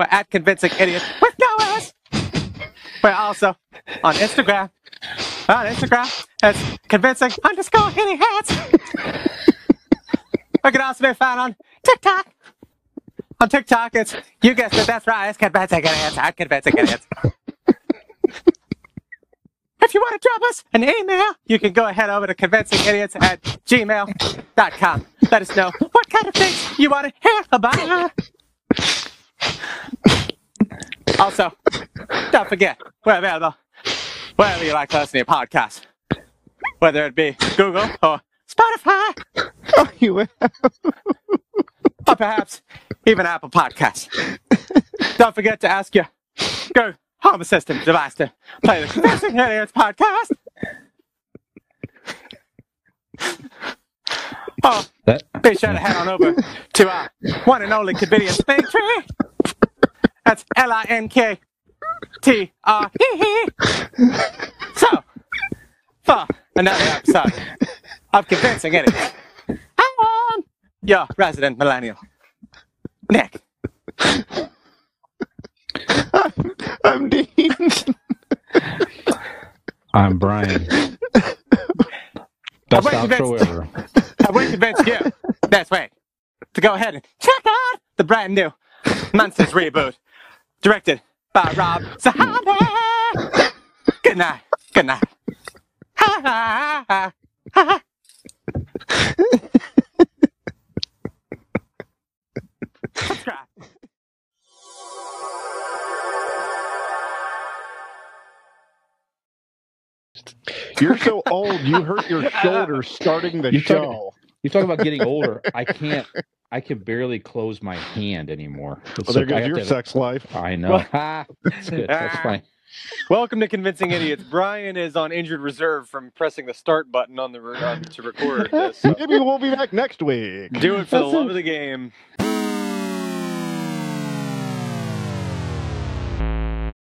we're at Convincing Idiots with no S. Also on Instagram. On Instagram, it's Convincing underscore Idiots. we can also be found on TikTok. On TikTok, it's you guessed it. That's right. It's convincing idiots. I'm convincing idiots. if you want to drop us an email, you can go ahead over to convincingidiots at gmail.com. Let us know what kind of things you want to hear about. Also, don't forget, we're available wherever you like to listen to your podcast, whether it be Google or Spotify Oh, you or perhaps even Apple Podcasts. Don't forget to ask your go home assistant device to play the Convincing Idiots podcast. Oh, That be sure to head on over to our one and only convenience link tree. That's L I N K T R E. So, for another episode of Convincing Idiots, I'm your resident millennial, Nick. I'm Dean. I'm Brian. Best wait, outro Vince. ever. I will convince you. That's way To go ahead and check out the brand new Munsters reboot, directed by Rob Zombie. Good night. Good night. Ha ha ha ha. Subscribe. You're so old. You hurt your shoulder starting the You talking- show. You talk about getting older. I can't. I can barely close my hand anymore. It's Well, there like goes your to- sex life. I know. That's good. That's ah. fine. Welcome to Convincing Idiots. Brian is on injured reserve from pressing the start button on the re- on, to record this. Maybe we'll be back next week. Do it for the love it. of the game.